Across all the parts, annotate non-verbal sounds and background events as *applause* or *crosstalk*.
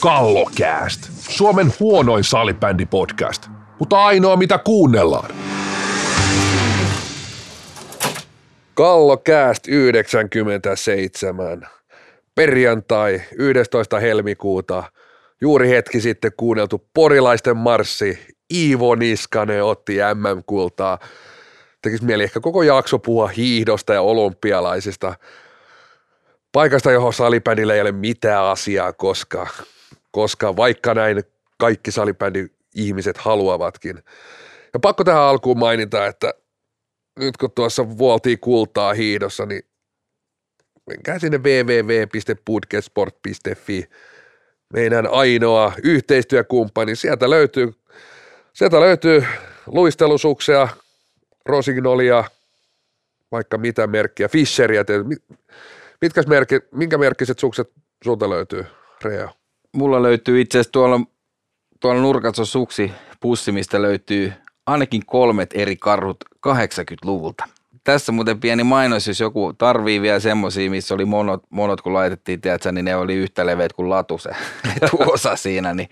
Kallokääst. Suomen huonoin salibändipodcast, mutta ainoa mitä kuunnellaan. Kallokääst 97. Perjantai 11. helmikuuta. Juuri hetki sitten kuunneltu porilaisten marssi. Iivo Niskanen otti MM-kultaa. Tekisi mieli ehkä koko jakso puhua hiihdosta ja olympialaisista. Paikasta, johon salibändillä ei ole mitään asiaa koska, koska vaikka näin kaikki salibändin ihmiset haluavatkin. Ja pakko tähän alkuun mainita, että nyt kun tuossa vuoltiin kultaa hiidossa, niin menkää sinne www.budgetsport.fi, meidän ainoa yhteistyökumppani. Sieltä löytyy, sieltä löytyy luistelusuksia, rosignolia, vaikka mitä merkkiä, Fisheria, mitkä merkki, minkä merkkiset sukset sulta löytyy, Rea? Mulla löytyy itse asiassa tuolla, tuolla nurkassa suksi pussi, mistä löytyy ainakin kolmet eri karhut 80-luvulta. Tässä muuten pieni mainos, jos joku tarvii vielä semmoisia, missä oli monot, monot kun laitettiin, tiedätkö, niin ne oli yhtä leveät kuin latu se *laughs* etuosa siinä, niin,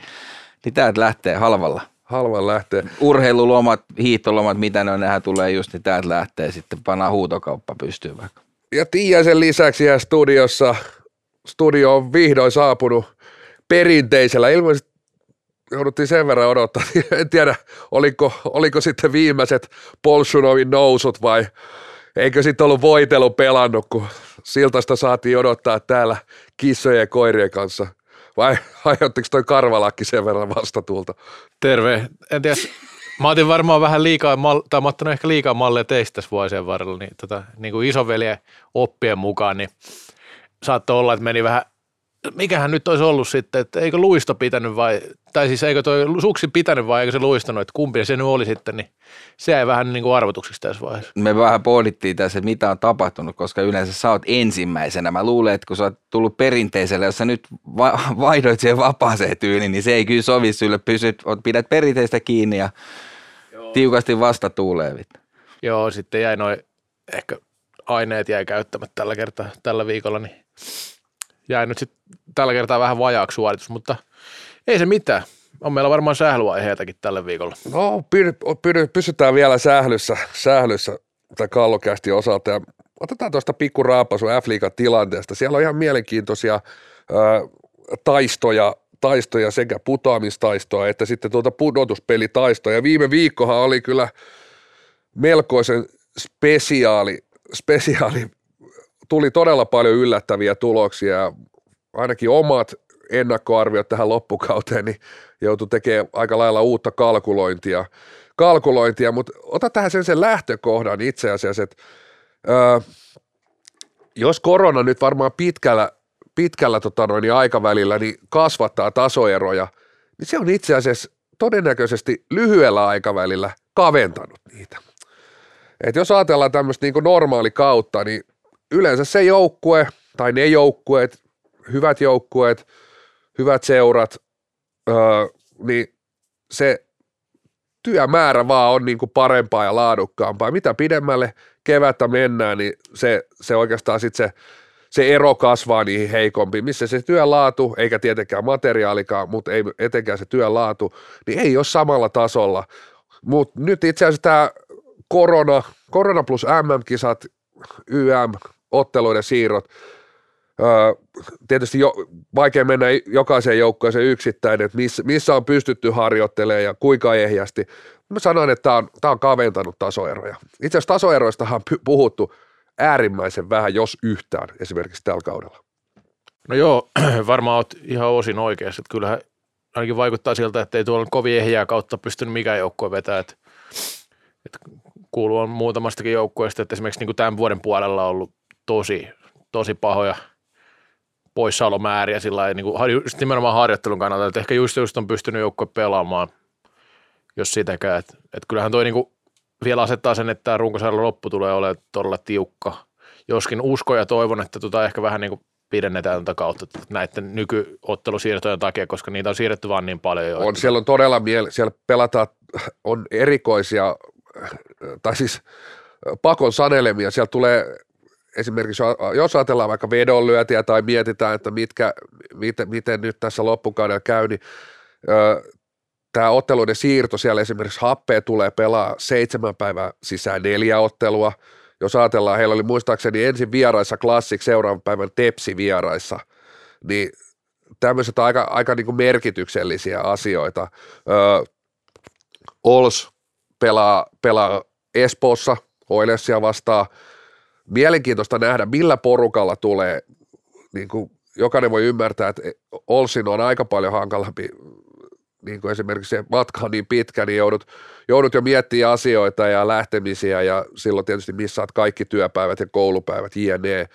niin täältä lähtee halvalla. Halvalla lähtee. Urheilulomat, hiihtolomat, mitä ne on, nehän tulee just, niin täältä lähtee sitten, panna huutokauppa pystyy vaikka. Ja Tiiaisen lisäksi ihan studiossa, studio on vihdoin saapunut perinteisellä, ilmeisesti jouduttiin sen verran odottaa. *laughs* En tiedä, oliko, oliko sitten viimeiset Polshunovin nousut vai eikö sitten ollut voitelu pelannut, kun siltasta saatiin odottaa täällä kissojen ja koirien kanssa. Vai *laughs* aiheuttiko toi karvalakki sen verran vastatuulta? Terve. En tiedä, mä otin varmaan vähän liikaa, tai mä ottanut ehkä liikaa malleja teistä vuosien varrella, niin, tota, niin kuin isoveljen oppien mukaan, niin saattoi olla, että meni vähän mikähän nyt olisi ollut sitten, että eikö luisto pitänyt vai, tai siis eikö toi suksi pitänyt vai eikö se luistanut, että kumpi se nyt oli sitten, niin se jäi vähän niin kuin arvotuksiksi tässä vaiheessa. Me vähän pohdittiin tässä, että mitä on tapahtunut, koska yleensä sä oot ensimmäisenä. Mä luulen, että kun sä oot tullut perinteiselle, jos sä nyt va- vaihdoit siihen vapaaseen tyyliin, niin se ei kyllä sovi sulle, pysyt, pidät perinteistä kiinni ja Joo. tiukasti vasta tuulee. Joo, sitten jäi noin, ehkä aineet jäi käyttämättä tällä kertaa, tällä viikolla, niin jäi nyt sitten tällä kertaa vähän vajaaksi suoritus, mutta ei se mitään. On meillä varmaan sählyaiheitakin tällä viikolla. No, pysytään vielä sählyssä, sählyssä tai kallokästi osalta ja otetaan tuosta pikku raapasu f tilanteesta. Siellä on ihan mielenkiintoisia ää, taistoja, taistoja sekä putoamistaistoa että sitten tuota pudotuspelitaistoa. Ja viime viikkohan oli kyllä melkoisen spesiaali, spesiaali tuli todella paljon yllättäviä tuloksia. Ainakin omat ennakkoarviot tähän loppukauteen, niin joutui tekemään aika lailla uutta kalkulointia, kalkulointia mutta ota tähän sen, sen lähtökohdan itse asiassa, että ö, jos korona nyt varmaan pitkällä, pitkällä tota noin, aikavälillä niin kasvattaa tasoeroja, niin se on itse asiassa todennäköisesti lyhyellä aikavälillä kaventanut niitä. Et jos ajatellaan tämmöistä niin normaali kautta, niin yleensä se joukkue tai ne joukkueet, hyvät joukkueet, hyvät seurat, öö, niin se työmäärä vaan on niin kuin parempaa ja laadukkaampaa. Mitä pidemmälle kevättä mennään, niin se, se oikeastaan sitten se, se ero kasvaa niihin heikompiin, missä se työlaatu, eikä tietenkään materiaalikaan, mutta ei etenkään se työlaatu, niin ei ole samalla tasolla. Mutta nyt itse asiassa tämä korona, korona plus MM-kisat, YM, otteluiden siirrot. Öö, tietysti jo, vaikea mennä jokaiseen joukkueeseen yksittäin, että missä, missä on pystytty harjoittelemaan ja kuinka ehjästi. Mä sanoin, että tämä on, tämä on kaventanut tasoeroja. Itse asiassa tasoeroistahan on puhuttu äärimmäisen vähän, jos yhtään, esimerkiksi tällä kaudella. No joo, *clears throat* varmaan olet ihan osin oikeassa. Että kyllähän ainakin vaikuttaa siltä, että ei tuolla kovin ehjää kautta pystynyt mikään joukkue vetämään. Että, että kuuluu on muutamastakin joukkueesta, että esimerkiksi niin kuin tämän vuoden puolella on ollut tosi, tosi pahoja poissaolomääriä sillä niin kuin, just nimenomaan harjoittelun kannalta, että ehkä just, just on pystynyt joukkue pelaamaan, jos sitäkään, että, että kyllähän toi niin kuin vielä asettaa sen, että tämä runkosarjan loppu tulee olemaan todella tiukka, joskin usko ja toivon, että tota ehkä vähän niin kuin pidennetään tätä kautta näiden nykyottelusiirtojen takia, koska niitä on siirretty vaan niin paljon. Jo. On, siellä on todella miele, siellä pelataan, on erikoisia, tai siis pakon sanelemia, siellä tulee esimerkiksi jos ajatellaan vaikka vedonlyötiä tai mietitään, että mitkä, miten, miten nyt tässä loppukaudella käy, niin tämä otteluiden siirto siellä esimerkiksi happea tulee pelaa seitsemän päivän sisään neljä ottelua. Jos ajatellaan, heillä oli muistaakseni ensin vieraissa klassik seuraavan päivän tepsi vieraissa, niin tämmöiset aika, aika niin kuin merkityksellisiä asioita. Öö, Ols pelaa, pelaa Espoossa Oilersia vastaan. Mielenkiintoista nähdä, millä porukalla tulee, niin kuin jokainen voi ymmärtää, että Olsin on aika paljon hankalampi niin kuin esimerkiksi se matka on niin pitkä, niin joudut, joudut jo miettimään asioita ja lähtemisiä ja silloin tietysti missaat kaikki työpäivät ja koulupäivät, jne.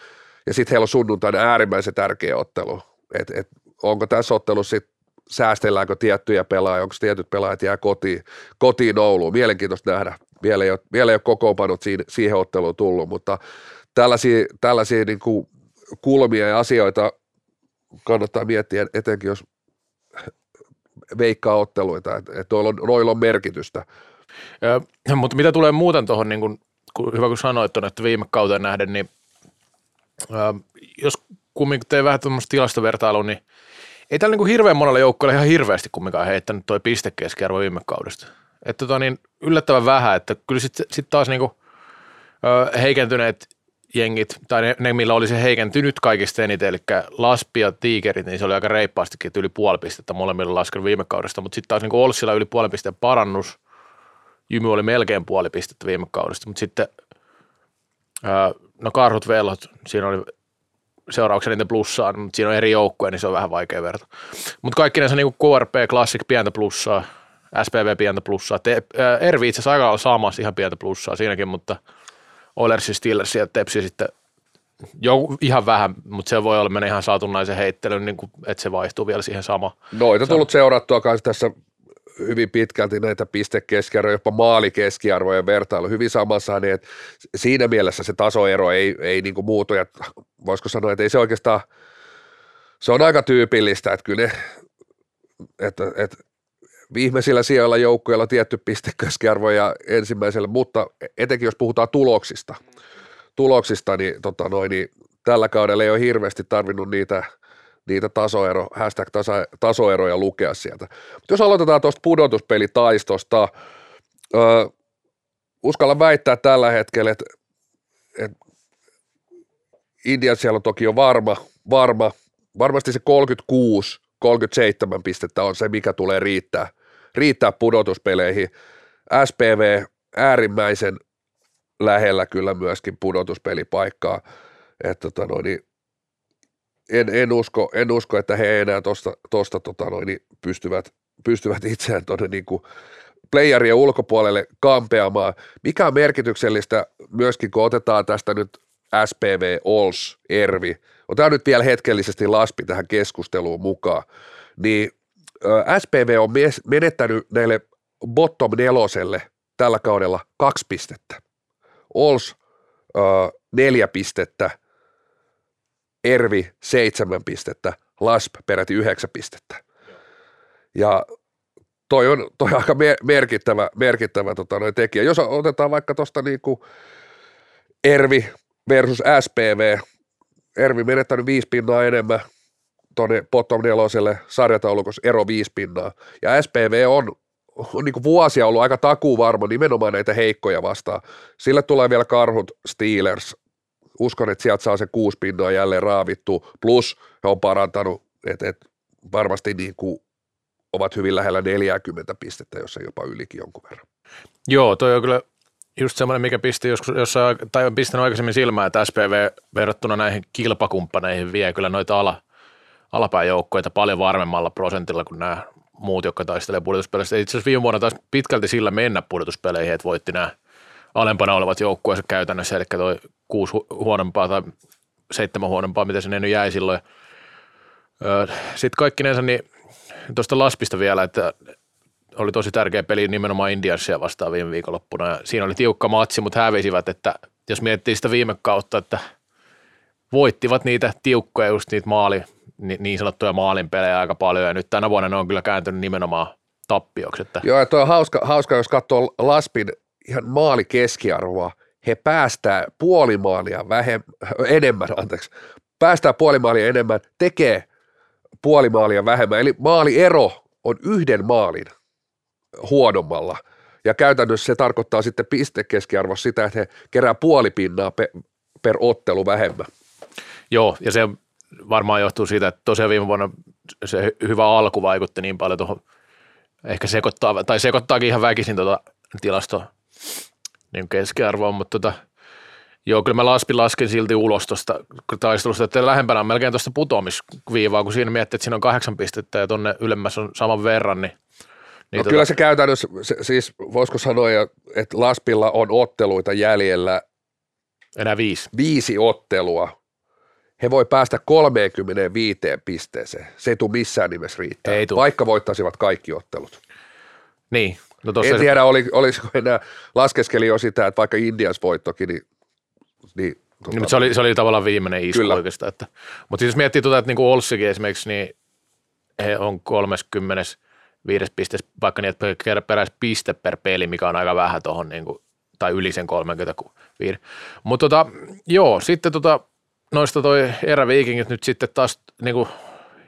Ja sitten heillä on sunnuntaina äärimmäisen tärkeä ottelu, että et, onko tässä ottelussa sitten säästelläänkö tiettyjä pelaajia, onko tietyt pelaajat jää kotiin, kotiin Ouluun. Mielenkiintoista nähdä. Vielä ei ole, vielä ei ole kokoonpanot siihen, siihen otteluun tullut, mutta tällaisia, tällaisia niin kuin kulmia ja asioita kannattaa miettiä, etenkin jos veikkaa otteluita, että, noilla, on, noilla on merkitystä. Ja, mutta mitä tulee muuten tuohon, niin kun, hyvä kun sanoit tuonne, että viime kauteen nähden, niin ää, jos kumminkin tein vähän tuommoista tilastovertailua, niin ei tällä niin hirveän monella joukkueella ihan hirveästi kumminkaan heittänyt toi pistekeskiarvo viime kaudesta. Että tota niin yllättävän vähän, että kyllä sitten sit taas niin kuin, ö, heikentyneet jengit, tai ne, ne, millä oli se heikentynyt kaikista eniten, eli Laspi ja Tigerit, niin se oli aika reippaastikin, yli puoli pistettä molemmilla laskenut viime kaudesta, mutta sitten taas niin Olssilla yli puoli pistettä parannus, Jymy oli melkein puoli pistettä viime kaudesta, mutta sitten no karhut, velhot, siinä oli seuraavaksi niitä plussaa, mutta siinä on eri joukkoja, niin se on vähän vaikea verta. Mutta kaikki näissä niin KRP, Classic, pientä plussaa, SPV pientä plussaa, Te, Ervi itse asiassa aika samassa ihan pientä plussaa siinäkin, mutta Oilersi, Steelers ja Tepsi sitten jo, ihan vähän, mutta se voi olla mennä ihan satunnaisen heittelyn, niin kuin, että se vaihtuu vielä siihen samaan. Noita tullut seurattua kanssa tässä hyvin pitkälti näitä pistekeskiarvoja, jopa maalikeskiarvojen vertailu. Hyvin samassa, niin että siinä mielessä se tasoero ei, ei niin kuin muutu, ja voisiko sanoa, että ei se oikeastaan, se on aika tyypillistä, että kyllä ne, että, että viimeisillä sijoilla joukkueilla tietty pistekeskiarvo ja ensimmäisellä, mutta etenkin jos puhutaan tuloksista, tuloksista niin, tota noin, niin tällä kaudella ei ole hirveästi tarvinnut niitä, niitä tasoero, hashtag tasa, tasoeroja lukea sieltä. Mutta jos aloitetaan tuosta pudotuspelitaistosta, öö, uskallan väittää tällä hetkellä, että, että Indian siellä on toki jo varma, varma, varmasti se 36, 37 pistettä on se, mikä tulee riittää – riittää pudotuspeleihin. SPV äärimmäisen lähellä kyllä myöskin pudotuspelipaikkaa. Että tota noin, niin en, en, usko, en usko, että he enää tuosta tosta, tota noin, niin pystyvät, pystyvät itseään tuonne niin playerien ulkopuolelle kampeamaan. Mikä on merkityksellistä myöskin, kun otetaan tästä nyt SPV, Ols, Ervi, otetaan nyt vielä hetkellisesti Laspi tähän keskusteluun mukaan, niin SPV on menettänyt näille bottom neloselle tällä kaudella kaksi pistettä. Ols neljä pistettä, Ervi seitsemän pistettä, Lasp peräti yhdeksän pistettä. Ja toi on, toi on aika merkittävä, merkittävä tota, noin tekijä. Jos otetaan vaikka tuosta niinku Ervi versus SPV, Ervi menettänyt viisi pinnaa enemmän, tuonne bottom neloselle sarjataulukossa ero viisi pinnaa. Ja SPV on, on niin vuosia ollut aika takuvarma nimenomaan näitä heikkoja vastaan. Sille tulee vielä karhut Steelers. Uskon, että sieltä saa se kuusi pinnaa jälleen raavittu. Plus he on parantanut, että et varmasti niin kuin ovat hyvin lähellä 40 pistettä, jos ei jopa ylikin jonkun verran. Joo, toi on kyllä just semmoinen, mikä pisti joskus, jossain, tai on pistänyt aikaisemmin silmään, että SPV verrattuna näihin kilpakumppaneihin vie kyllä noita ala, alapäin paljon varmemmalla prosentilla kuin nämä muut, jotka taistelevat pudotuspeleissä. Itse asiassa viime vuonna taas pitkälti sillä mennä pudotuspeleihin, että voitti nämä alempana olevat joukkueensa käytännössä, eli toi kuusi huonompaa tai seitsemän huonompaa, mitä sinne nyt jäi silloin. Sitten kaikkinensa, niin tuosta Laspista vielä, että oli tosi tärkeä peli nimenomaan Indiansia vastaan viime viikonloppuna. Ja siinä oli tiukka matsi, mutta hävisivät, että jos miettii sitä viime kautta, että voittivat niitä tiukkoja, just niitä maali, niin sanottuja maalinpelejä aika paljon, ja nyt tänä vuonna ne on kyllä kääntynyt nimenomaan tappioksi. Että. Joo, ja toi on hauska, hauska jos katsoo Laspin ihan maalikeskiarvoa, he päästää puoli maalia vähem, enemmän, anteeksi, päästää puoli maalia enemmän, tekee puoli maalia vähemmän, eli maaliero on yhden maalin huonommalla. Ja käytännössä se tarkoittaa sitten pistekeskiarvossa sitä, että he kerää puoli pinnaa pe, per ottelu vähemmän. Joo, ja se varmaan johtuu siitä, että tosiaan viime vuonna se hyvä alku vaikutti niin paljon tuohon, ehkä sekoittaa, tai sekoittaakin ihan väkisin tuota tilastoa niin keskiarvoon, mutta tota, joo, kyllä mä laskin, lasken silti ulos tuosta taistelusta, että lähempänä on melkein tuosta putoamisviivaa, kun siinä miettii, että siinä on kahdeksan pistettä ja tuonne ylemmässä on saman verran, niin niin no tota... kyllä se käytännössä, se, siis voisiko sanoa, että Laspilla on otteluita jäljellä enää viisi. Viisi ottelua. He voi päästä 35 pisteeseen. Se ei tule missään nimessä riittää, ei vaikka voittaisivat kaikki ottelut. Niin. No en tiedä, oli, olisiko enää, laskeskeli jo sitä, että vaikka Indias voittokin, niin, niin Tota, niin, se, oli, se oli tavallaan viimeinen isku kyllä. oikeastaan. Että, mutta siis jos miettii tuota, että niin kuin Olssikin esimerkiksi, niin he on 30 viides piste, vaikka niin, että peräisi piste per peli, mikä on aika vähän tuohon, niin kuin, tai yli sen 35. Mutta tota, joo, sitten tota, noista toi eräviikingit nyt sitten taas, niin kuin,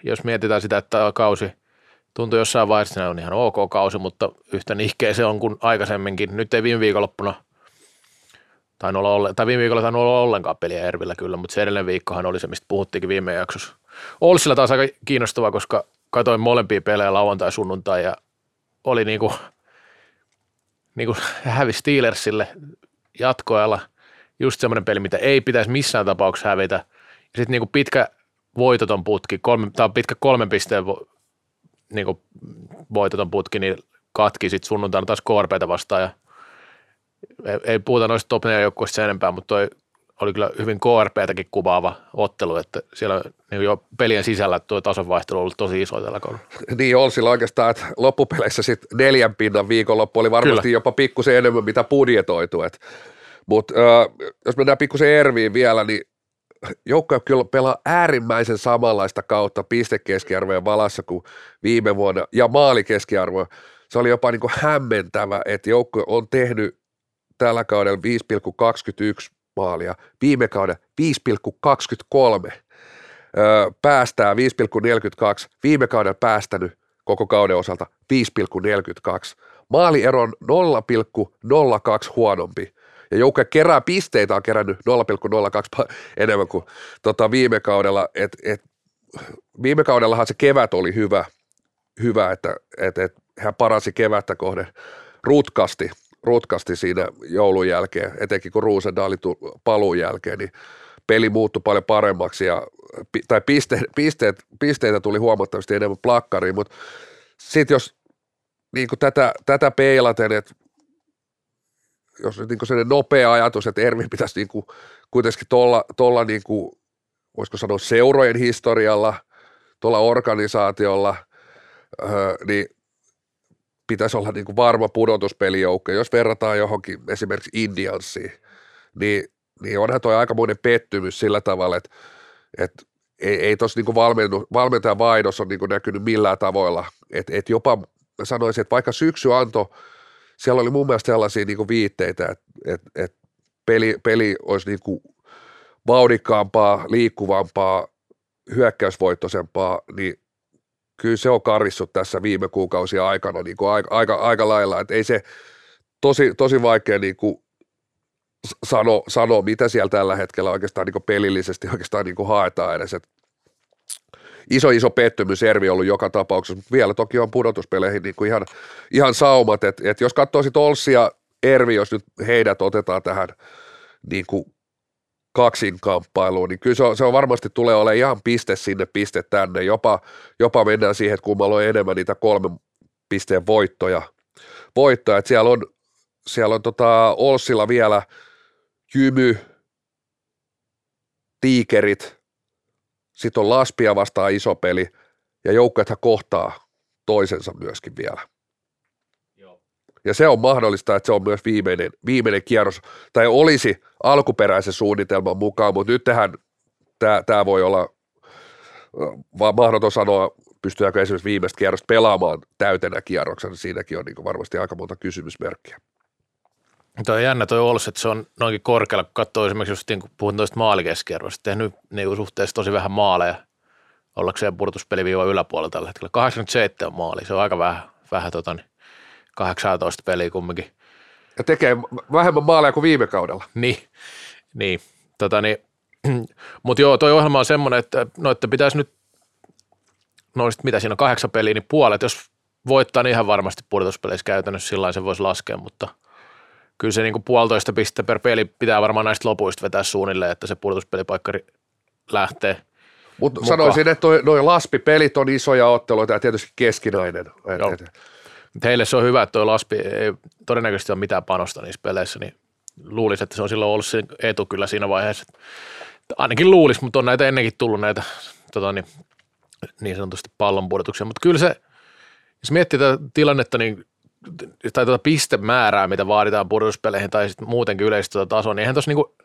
jos mietitään sitä, että kausi tuntui jossain vaiheessa, että on ihan ok kausi, mutta yhtä nihkeä se on kuin aikaisemminkin. Nyt ei viime viikonloppuna tai, olla, tai viime viikolla tainnut olla ollenkaan peliä Ervillä kyllä, mutta se edellinen viikkohan oli se, mistä puhuttiinkin viime jaksossa. Olsilla taas aika kiinnostavaa, koska katoin molempia pelejä lauantai sunnuntai ja oli niinku, niinku *laughs* hävisi Steelersille jatkoajalla just semmoinen peli, mitä ei pitäisi missään tapauksessa hävitä. Ja sitten niinku pitkä voitoton putki, kolme, tai pitkä kolmen pisteen vo, niinku voitoton putki, niin katki sitten sunnuntaina taas KRPtä vastaan ja ei, ei puhuta noista top 4 joukkueista sen enempää, mutta toi oli kyllä hyvin KRPtäkin kuvaava ottelu, että siellä niin jo pelien sisällä tuo tasonvaihtelu on ollut tosi iso tällä kaudella. *laughs* Niin on sillä oikeastaan, että loppupeleissä sitten neljän pinnan viikonloppu oli varmasti kyllä. jopa pikkusen enemmän, mitä budjetoitu. Mutta äh, jos mennään pikkusen Erviin vielä, niin joukko kyllä pelaa äärimmäisen samanlaista kautta pistekeskiarvojen valassa kuin viime vuonna ja maalikeskiarvoja. Se oli jopa niin kuin hämmentävä, että joukko on tehnyt tällä kaudella 5,21 maalia, viime kauden 5,23, öö, päästää 5,42, viime kauden päästänyt koko kauden osalta 5,42. Maaliero on 0,02 huonompi ja joukko kerää pisteitä on kerännyt 0,02 enemmän kuin tota viime kaudella. Et, et, viime kaudellahan se kevät oli hyvä, hyvä että et, et, hän parasi kevättä kohden rutkasti – rutkasti siinä joulun jälkeen, etenkin kun Ruusendaali paluun jälkeen, niin peli muuttui paljon paremmaksi ja, tai piste, pisteet, pisteitä tuli huomattavasti enemmän plakkariin, mutta sitten jos niin tätä, tätä peilaten, että jos nyt niin sellainen nopea ajatus, että Ervin pitäisi niin kuin, kuitenkin tuolla, tuolla niin kuin, voisiko sanoa seurojen historialla, tuolla organisaatiolla, öö, niin pitäisi olla niin kuin varma pudotuspelijoukko. Jos verrataan johonkin esimerkiksi Indiansiin, niin, niin onhan tuo aikamoinen pettymys sillä tavalla, että, että ei, ei tuossa niin valmentajan vaihdos on niin kuin näkynyt millään tavoilla. Että et jopa sanoisin, että vaikka syksy antoi, siellä oli mun mielestä sellaisia niin viitteitä, että, että, että peli, peli olisi niin kuin vauhdikkaampaa, liikkuvampaa, hyökkäysvoittoisempaa, niin kyllä se on karissut tässä viime kuukausien aikana niin kuin aika, aika, aika lailla, että ei se tosi, tosi vaikea niin kuin sano, sano, mitä siellä tällä hetkellä oikeastaan niin pelillisesti oikeastaan niin haetaan edes, että iso iso pettymys Ervi ollut joka tapauksessa, mutta vielä toki on pudotuspeleihin niin kuin ihan, ihan saumat, että, että jos katsoo sitten Olssia Ervi, jos nyt heidät otetaan tähän niin kuin kaksinkamppailuun, niin kyllä se on, se on varmasti tulee olemaan ihan piste sinne, piste tänne. Jopa, jopa mennään siihen, että kummalla on enemmän niitä kolme pisteen voittoja. voittoja. Että siellä on, siellä on tota Olssilla vielä Jymy, Tiikerit, sitten on Laspia vastaan iso peli, ja joukkueethan kohtaa toisensa myöskin vielä. Ja se on mahdollista, että se on myös viimeinen, viimeinen kierros, tai olisi alkuperäisen suunnitelman mukaan, mutta nyt tähän tämä voi olla vaan mahdoton sanoa, pystyykö esimerkiksi viimeistä kierrosta pelaamaan täytenä kierroksen, siinäkin on niin varmasti aika monta kysymysmerkkiä. Toi on jännä toi Ols, että se on noinkin korkealla, kun katsoo esimerkiksi just niin kun puhun tuosta maalikeskiarvosta, tehnyt niin suhteessa tosi vähän maaleja ollakseen purtuspeliviiva yläpuolella tällä hetkellä. 87 maali, se on aika vähän, vähän tota, niin 18 peliä kumminkin. Ja tekee vähemmän maaleja kuin viime kaudella. Niin, niin. Tota, niin *clears throat* mutta joo, toi ohjelma on semmoinen, että, no, että pitäisi nyt, no sit mitä siinä on kahdeksan peliä, niin puolet, jos voittaa, niin ihan varmasti pudotuspeleissä käytännössä sillä se voisi laskea, mutta kyllä se niin kuin puolitoista pistettä per peli pitää varmaan näistä lopuista vetää suunnilleen, että se pudotuspelipaikka lähtee. Mutta sanoisin, että noin laspipelit on isoja otteluita ja tietysti keskinäinen. Joo. Heille se on hyvä, että tuo laspi ei todennäköisesti ole mitään panosta niissä peleissä, niin luulisi, että se on silloin ollut se etu kyllä siinä vaiheessa. Ainakin luulisi, mutta on näitä ennenkin tullut näitä tota niin, niin sanotusti pallonpudotuksia. Mutta kyllä se, jos miettii tätä tilannetta, niin tai tuota pistemäärää, mitä vaaditaan pudotuspeleihin tai sitten muutenkin yleisesti tuota tasoa, niin eihän tuossa niinku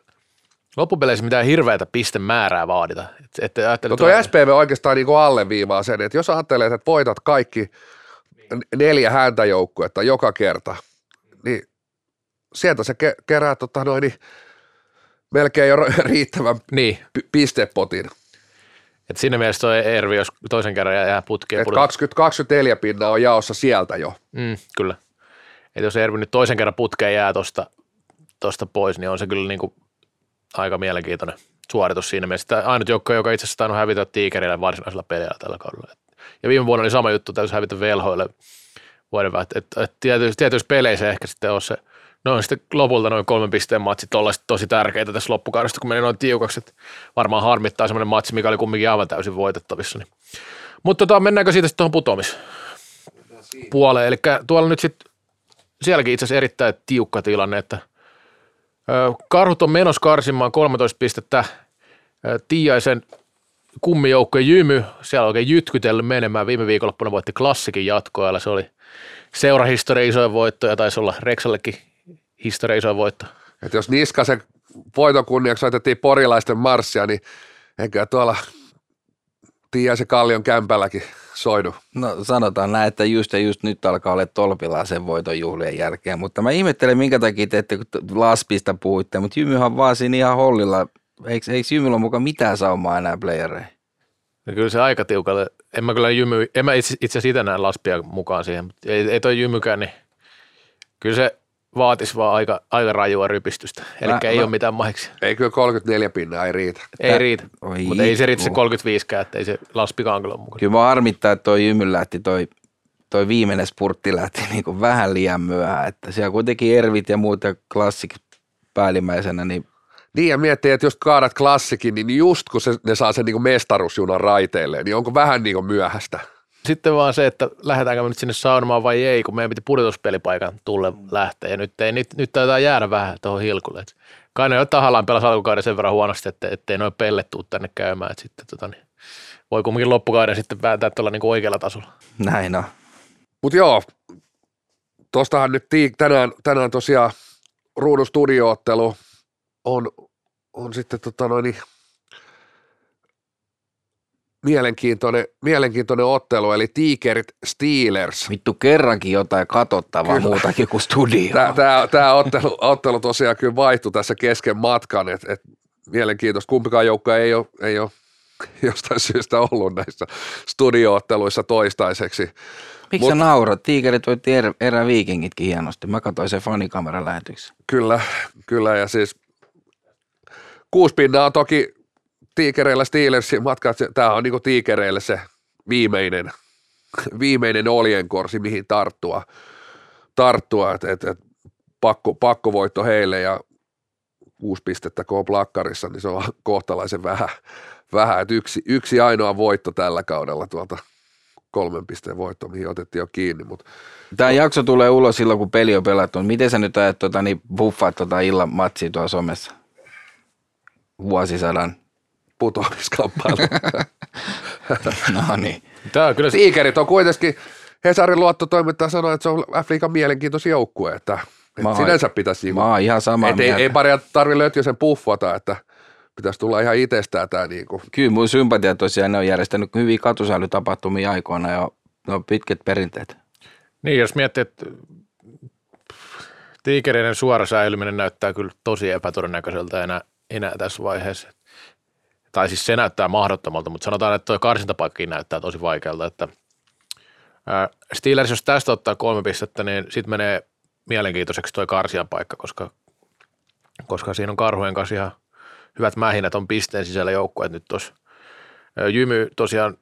loppupeleissä mitään hirveätä pistemäärää vaadita. Et, et, no toi SPV oikeastaan niinku alleviivaa sen, että jos ajattelee, että voitat kaikki neljä häntäjoukkuetta joka kerta, niin sieltä se ke- kerää tota noin, niin melkein jo *laughs* riittävän niin. pistepotin. Et siinä mielessä tuo Ervi, jos toisen kerran jää putkeen. 20, 24 pinnaa on jaossa sieltä jo. Mm, kyllä. Et jos Ervi nyt toisen kerran putkeen jää tuosta tosta pois, niin on se kyllä niinku aika mielenkiintoinen suoritus siinä mielessä. Tämä ainut joukko, joka itse asiassa tainnut hävitä Tiikerille varsinaisella pelillä tällä kaudella. Ja viime vuonna oli sama juttu, täytyy hävitä velhoille vuoden. Et, et, tietyissä, tietyissä peleissä ehkä sitten on se – noin sitten lopulta noin kolmen pisteen matsit olla tosi tärkeitä tässä loppukaudesta, kun meni noin tiukaksi, että varmaan harmittaa semmoinen matsi, mikä oli kumminkin aivan täysin voitettavissa. Niin. Mutta tota, mennäänkö siitä sitten tuohon putoamispuoleen, eli tuolla nyt sitten sielläkin itse asiassa erittäin tiukka tilanne, että Karhut on menossa karsimaan 13 pistettä Tiaisen kummijoukkojen jymy, siellä on oikein jytkytellyt menemään. Viime viikonloppuna voitti klassikin jatkoajalla, se oli seurahistoria isoja voittoja, taisi olla Reksallekin historia iso voitto. Et jos Niskasen voiton kunniaksi soitettiin porilaisten marssia, niin eikö tuolla se Kallion kämpälläkin soidu. No sanotaan näin, että just ja just nyt alkaa olla tolpillaan sen voiton juhlien jälkeen, mutta mä ihmettelen minkä takia te ette Laspista puhuitte, mutta Jymyhän vaan siinä ihan hollilla. Eikö, eikö Jymyllä mukaan mitään saumaa enää playereihin? No kyllä se aika tiukalle. En mä kyllä jymy, en mä itse, itse asiassa näe Laspia mukaan siihen, mutta ei, ei toi jymykään, niin kyllä se vaatisi vaan aika, aika rajua rypistystä. Eli ei mä, ole mitään mahiksi. Ei kyllä 34 pinnaa, ei riitä. Ei Tää, riitä, mutta ei se riitä se 35 että ei se Laspikaan kyllä ole mukana. Kyllä mä harmittaa, että toi jymy lähti toi, toi viimeinen spurtti lähti *laughs* niin kuin vähän liian myöhään. Että siellä kuitenkin Ervit ja muut ja klassik päällimmäisenä, niin niin ja miettii, että jos kaadat klassikin, niin just kun se, ne saa sen niin mestarusjunan raiteille, niin onko vähän niin myöhäistä? Sitten vaan se, että lähdetäänkö me nyt sinne saunomaan vai ei, kun meidän piti pudotuspelipaikan tulle lähteä. Ja nyt, ei, nyt, nyt taitaa jäädä vähän tuohon hilkulle. Et kai ne jo tahallaan pelasi alkukauden sen verran huonosti, että ettei noin pellet tuu tänne käymään. Et sitten, tota, niin, voi kumminkin loppukauden sitten vääntää tuolla niin oikealla tasolla. Näin on. Mutta joo, tuostahan nyt tii, tänään, tänään tosiaan ruudun studioottelu on, on sitten tota noin, niin mielenkiintoinen, mielenkiintoinen ottelu, eli Tigerit Steelers. Vittu kerrankin jotain katsottavaa kyllä. muutakin kuin studio. Tämä, tämä, tämä ottelu, ottelu tosiaan kyllä vaihtui tässä kesken matkan, että et, mielenkiintoista. Kumpikaan joukko ei ole, ei ole *laughs* jostain syystä ollut näissä studiootteluissa toistaiseksi. Miksi Mut, sä naurat? Tiikerit voitti er, erä viikingitkin hienosti. Mä katsoin sen fanikameran lähetyksen. Kyllä, kyllä ja siis kuusi pinnaa on toki tiikereillä Steelersin matka, tämä on niinku tiikereille se viimeinen, viimeinen oljenkorsi, mihin tarttua, tarttua että et, et, pakko, pakkovoitto heille ja kuusi pistettä on plakkarissa, niin se on kohtalaisen vähän, vähän että yksi, yksi ainoa voitto tällä kaudella tuolta kolmen pisteen voitto, mihin otettiin jo kiinni. Mutta Tämä jakso tulee ulos silloin, kun peli on pelattu. Miten sä nyt ajat, tuota, niin buffaat tuota illan matsia tuolla somessa? Vuosisadan putoamiskamppailu. *laughs* no niin. Tämä on kyllä... Tiikerit on kuitenkin, Hesarin luottotoimittaja sanoi, että se on Afrikan mielenkiintoisin joukkue, että, että sinänsä pitäisi... Niin, mä oon ihan samaa ei, ei paria tarvi Lötjösen puffata, että pitäisi tulla ihan itsestään tämä. Niin kuin. Kyllä mun sympatia tosiaan, ne on järjestänyt hyviä katusäilytapahtumia aikoina ja ne on pitkät perinteet. Niin, jos miettii, että Tiikereiden suora säilyminen näyttää kyllä tosi epätodennäköiseltä enää, enää tässä vaiheessa. Tai siis se näyttää mahdottomalta, mutta sanotaan, että tuo karsintapaikkakin näyttää tosi vaikealta. Että Steelers, jos tästä ottaa kolme pistettä, niin sitten menee mielenkiintoiseksi tuo karsian paikka, koska, koska siinä on karhujen kanssa ihan hyvät mähinät on pisteen sisällä joukkueet nyt tuossa. Jymy tosiaan,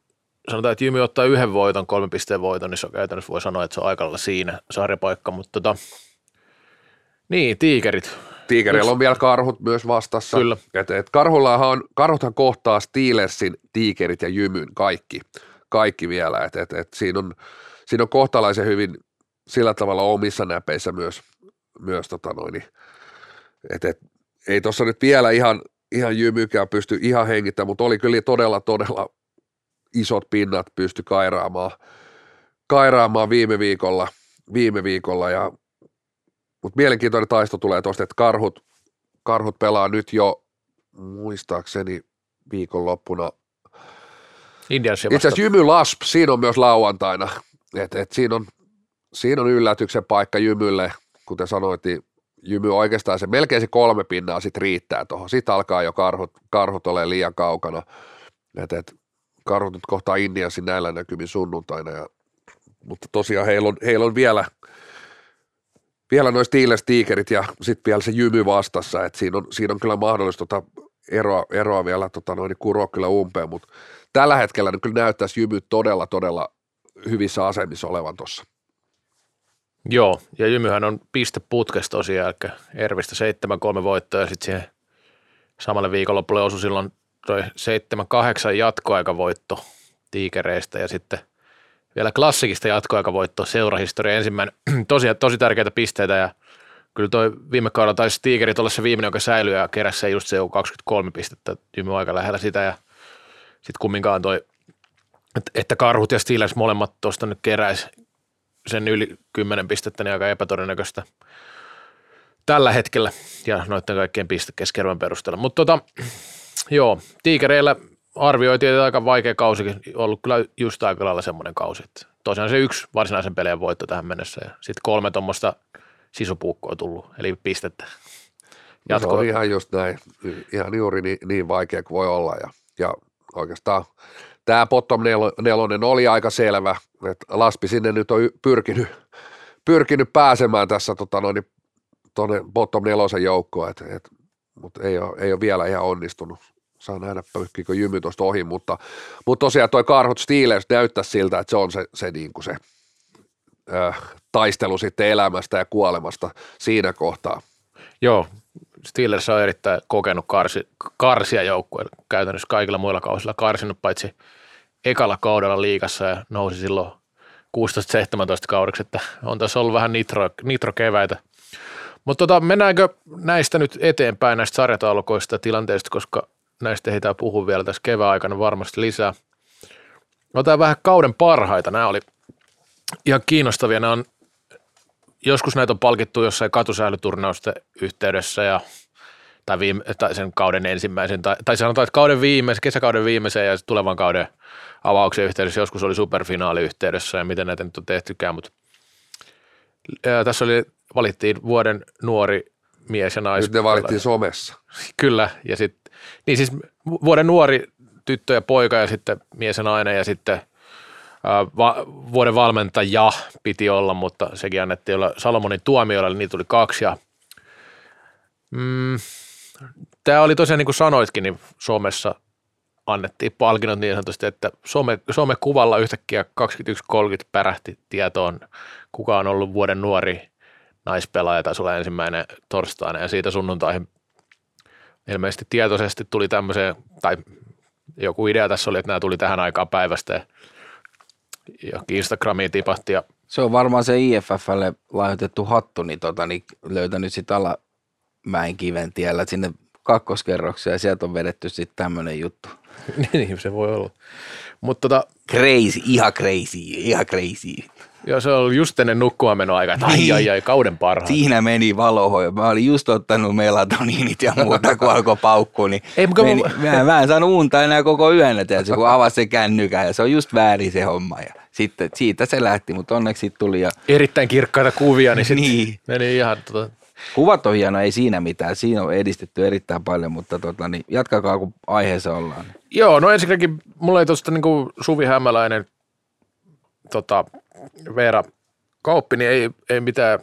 sanotaan, että Jymy ottaa yhden voiton, kolme pisteen voiton, niin se on käytännössä voi sanoa, että se on aika siinä sarjapaikka, mutta tota, niin, tiikerit. Tiikereillä on vielä karhut myös vastassa. Kyllä. Et, et karhullahan on, karhuthan kohtaa Steelersin, tiikerit ja jymyn kaikki, kaikki vielä. Et, et, et siinä, on, siinä on kohtalaisen hyvin sillä tavalla omissa näpeissä myös, myös tota noin, et, et, ei tuossa nyt vielä ihan, ihan jymykään pysty ihan hengittämään, mutta oli kyllä todella, todella isot pinnat pysty kairaamaan, kairaamaan viime viikolla, viime viikolla ja mutta mielenkiintoinen taisto tulee tuosta, että karhut, karhut pelaa nyt jo muistaakseni viikonloppuna. Indiansia Itse asiassa Jymy Lasp, siinä on myös lauantaina. Et, et siinä, on, siinä on yllätyksen paikka Jymylle, kuten sanoit, niin Jymy oikeastaan se melkein se kolme pinnaa sitten riittää tuohon. Sitten alkaa jo karhut, karhut ole liian kaukana. Et, et, karhut nyt kohtaa Indiansin näillä näkymin sunnuntaina. Ja, mutta tosiaan heillä on, heillä on vielä – vielä noin Steelers Tigerit ja sitten vielä se jymy vastassa, että siinä on, siinä on kyllä mahdollista tota eroa, eroa vielä tota noin, niin kuroa kyllä umpeen, mutta tällä hetkellä niin kyllä näyttäisi jymy todella, todella hyvissä asemissa olevan tuossa. Joo, ja Jymyhän on piste putkesta tosiaan, eli Ervistä 7-3 voittoa ja sitten siihen samalle viikonlopulle osui silloin toi 7-8 jatkoaikavoitto tiikereistä ja sitten – vielä klassikista jatkoaikavoitto seurahistoria ensimmäinen, *clears throat* tosi, tosi tärkeitä pisteitä ja kyllä toi viime kaudella taisi Tigerit olla se viimeinen, joka säilyi ja keräsi se just se 23 pistettä, Jymy aika lähellä sitä ja sitten kumminkaan toi, että Karhut ja Steelers molemmat tuosta nyt keräisi sen yli 10 pistettä, niin aika epätodennäköistä tällä hetkellä ja noiden kaikkien pistekeskervan perusteella. Mutta tota, *clears throat* joo, Tigereillä arvioitiin, että aika vaikea kausikin, ollut kyllä just aika lailla semmoinen kausi. Tosiaan se yksi varsinaisen pelien voitto tähän mennessä ja sitten kolme tuommoista sisupuukkoa tullut, eli pistettä. Jatko. Se on ihan just näin, ihan juuri niin, niin vaikea kuin voi olla ja, ja oikeastaan tämä bottom nelonen oli aika selvä, että Laspi sinne nyt on pyrkinyt, pyrkinyt pääsemään tässä tota noin, tuonne bottom nelosen joukkoon, et, et, mutta ei ole, ei ole vielä ihan onnistunut saa nähdä pöhkikö jymy tuosta ohi, mutta, mutta tosiaan toi Karhut Steelers näyttää siltä, että se on se, se, niin kuin se äh, taistelu sitten elämästä ja kuolemasta siinä kohtaa. Joo, Steelers on erittäin kokenut karsi, karsia joukkueella käytännössä kaikilla muilla kausilla karsinut, paitsi ekalla kaudella liikassa ja nousi silloin 16-17 kaudeksi, että on tässä ollut vähän nitro, nitro keväitä. Mutta tota, mennäänkö näistä nyt eteenpäin näistä sarjataulukoista tilanteista, koska näistä ehditään puhua vielä tässä kevään aikana varmasti lisää. Otetaan vähän kauden parhaita. Nämä oli ihan kiinnostavia. Nämä on, joskus näitä on palkittu jossain katusäilyturnausten yhteydessä ja tai, viime, tai sen kauden ensimmäisen, tai, tai sanotaan, että kauden viimeisen, kesäkauden viimeisen ja tulevan kauden avauksen yhteydessä, joskus oli superfinaali yhteydessä ja miten näitä nyt on tehtykään, mutta ää, tässä oli, valittiin vuoden nuori mies ja nais. Nyt ne valittiin somessa. Kyllä, ja sitten niin siis vuoden nuori tyttö ja poika ja sitten mies ja nainen ja sitten va- vuoden valmentaja piti olla, mutta sekin annettiin olla Salomonin tuomioilla, eli niitä tuli kaksi. Ja, mm, tämä oli tosiaan niin kuin sanoitkin, niin somessa annettiin palkinnot niin sanotusti, että some, somekuvalla yhtäkkiä 21.30 pärähti tietoon, kuka on ollut vuoden nuori naispelaaja, tai sulla ensimmäinen torstaina, ja siitä sunnuntaihin ilmeisesti tietoisesti tuli tämmöiseen, tai joku idea tässä oli, että nämä tuli tähän aikaan päivästä ja johonkin Instagramiin tipahti. Ja se on varmaan se IFFlle lahjoitettu hattu, niin, tota, niin löytänyt sitten Alamäen kiven tiellä sinne kakkoskerrokseen ja sieltä on vedetty sitten tämmöinen juttu. *laughs* niin, se voi olla. Mutta tota, crazy, ihan crazy, ihan crazy. Joo, se oli just ennen nukkuamenoaika, että ai, ai, ai, kauden parhaat. Siinä meni valohojo. Mä olin just ottanut melatoniinit ja muuta, kun alkoi paukkua, niin Ei, meni, mä, mä, en saanut unta enää koko yön, että kun avasi se kännykän ja se on just väärin se homma. Ja sitten siitä se lähti, mutta onneksi tuli. Ja Erittäin kirkkaita kuvia, niin sitten Niin. meni ihan tota, kuvat on hienoa, ei siinä mitään. Siinä on edistetty erittäin paljon, mutta tota, niin jatkakaa, kun aiheessa ollaan. Joo, no ensinnäkin mulla ei tuosta niinku Suvi Hämäläinen, tota, Veera Kauppi, niin ei, ei mitään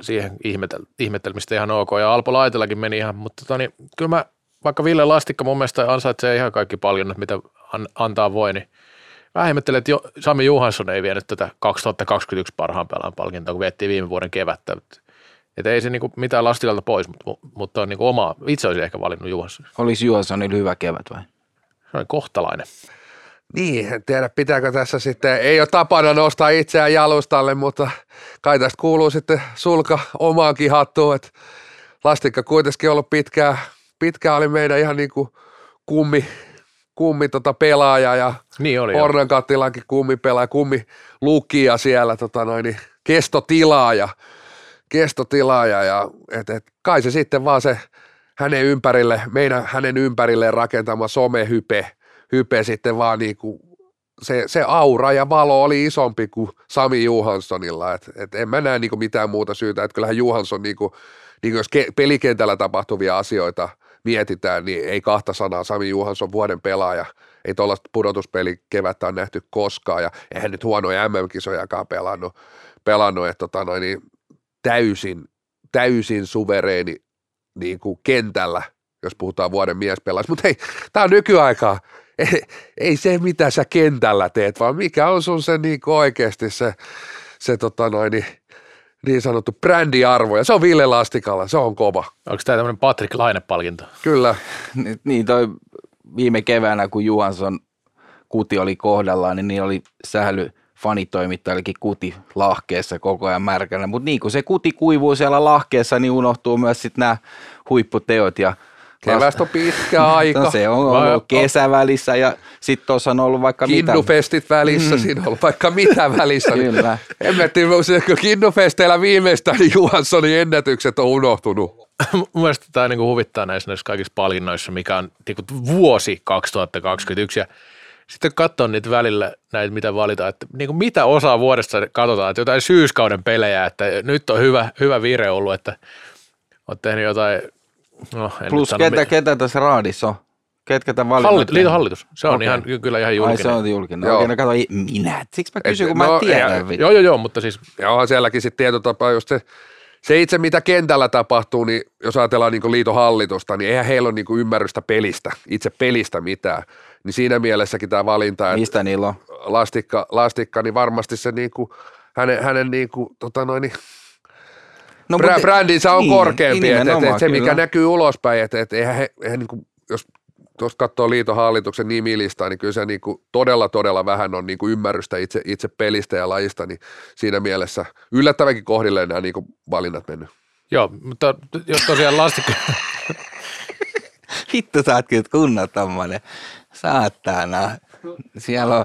siihen ihmetel, ihmettelmistä ihan ok. Ja Alpo Laitellakin meni ihan, mutta tota, niin, kyllä mä, vaikka Ville Lastikka mun mielestä ansaitsee ihan kaikki paljon, mitä an, antaa voi, niin mä ihmettelen, että jo, Sami Juhansson ei vienyt tätä 2021 parhaan pelaajan palkintoa, kun viettiin viime vuoden kevättä. Että ei se niinku mitään Lastikalta pois, mutta, mutta on niinku oma, itse olisin ehkä valinnut Juhansson. Olisi Juhanssonilla hyvä kevät vai? Se on kohtalainen. Niin, en tiedä pitääkö tässä sitten, ei ole tapana nostaa itseään jalustalle, mutta kai tästä kuuluu sitten sulka omaankin hattuun, että Lastikka kuitenkin ollut pitkään, pitkään oli meidän ihan niin kuin kummi, kummi tota pelaaja ja Niin oli. joo. Hornan kattilankin kummi pelaaja, kummi lukija siellä tota noin, niin kestotilaaja, kestotilaaja ja et, et, kai se sitten vaan se hänen ympärille, meidän hänen ympärilleen rakentama somehype, hype sitten vaan niin kuin se, se aura ja valo oli isompi kuin Sami Johanssonilla, että et en mä näe niin kuin mitään muuta syytä, että kyllähän Johansson niin kuin, niin kuin jos ke, pelikentällä tapahtuvia asioita mietitään, niin ei kahta sanaa, Sami Johansson vuoden pelaaja, ei tuollaista pudotuspeli kevättä on nähty koskaan, ja eihän nyt huonoja MM-kisojakaan pelannut, pelannut että tota noin, niin täysin, täysin suvereeni niin kuin kentällä, jos puhutaan vuoden miespelaajasta, mutta hei, tämä on nykyaikaa, ei, ei se mitä sä kentällä teet, vaan mikä on sun se niin oikeasti se, se tota noin, niin, niin sanottu brändiarvo, ja se on Ville Lastikalla, se on kova, Onko tämä tämmöinen Patrick Laine-palkinto? kyllä. Niin- Niin toi viime keväänä, kun Juhansson kuti oli kohdallaan, niin, niin oli sähly fanitoimittajallekin kuti lahkeessa koko ajan märkänä. Mutta niin kuin se kuti kuivuu siellä lahkeessa, niin unohtuu myös sitten nämä huipputeot. Ja Kevästä on pitkä aika. No se on ollut kesä välissä ja sitten tuossa on ollut vaikka mitä. Kinnufestit välissä, mm. siinä on ollut vaikka mitä välissä. *laughs* Kyllä. En mä tiedä, kun kinnufesteillä viimeistään niin Johanssonin ennätykset on unohtunut. *laughs* Mun mielestä tämä niinku huvittaa näissä, näissä kaikissa palkinnoissa, mikä on niinku vuosi 2021 ja sitten katsoo niitä välillä näitä, mitä valitaan, että niinku mitä osaa vuodesta katsotaan, että jotain syyskauden pelejä, että nyt on hyvä, hyvä vire ollut, että oot tehnyt jotain, no en Plus ketä, ketä tässä raadissa on? Ketkä tämän Hallit, valinnut? liiton hallitus, se on Okei. ihan, kyllä ihan Ai julkinen. se on julkinen. Joo. Okei, no kato, minä. Siksi mä kysyn, Et- kun mä no, en tiedä. ei- vittu. Joo, joo, joo, mutta siis Ja onhan sielläkin sitten tietyllä tapaa just se, se itse mitä kentällä tapahtuu, niin jos ajatellaan niin liiton hallitusta, niin eihän heillä ole niin ymmärrystä pelistä, itse pelistä mitään. Niin siinä mielessäkin tämä valinta, että Mistä niillä on? lastikka, lastikka, niin varmasti se niin kuin, hänen, hänen niin kuin, tota noin, niin No, Brä, mutta- brändinsä on niin, korkeampi, niin, että et, nimenomaan, et se mikä kyllä. näkyy ulospäin, että et eihän he, eihän niinku, jos tuosta katsoo liiton hallituksen nimilistaa, niin kyllä se niinku todella todella vähän on niinku ymmärrystä itse, itse pelistä ja lajista, niin siinä mielessä yllättävänkin kohdilleen nämä niinku valinnat mennyt. joo, mutta jos tosiaan lastikka, *laughs* Vittu sä oot kyllä kunnon tommonen. Saatana. Siellä on,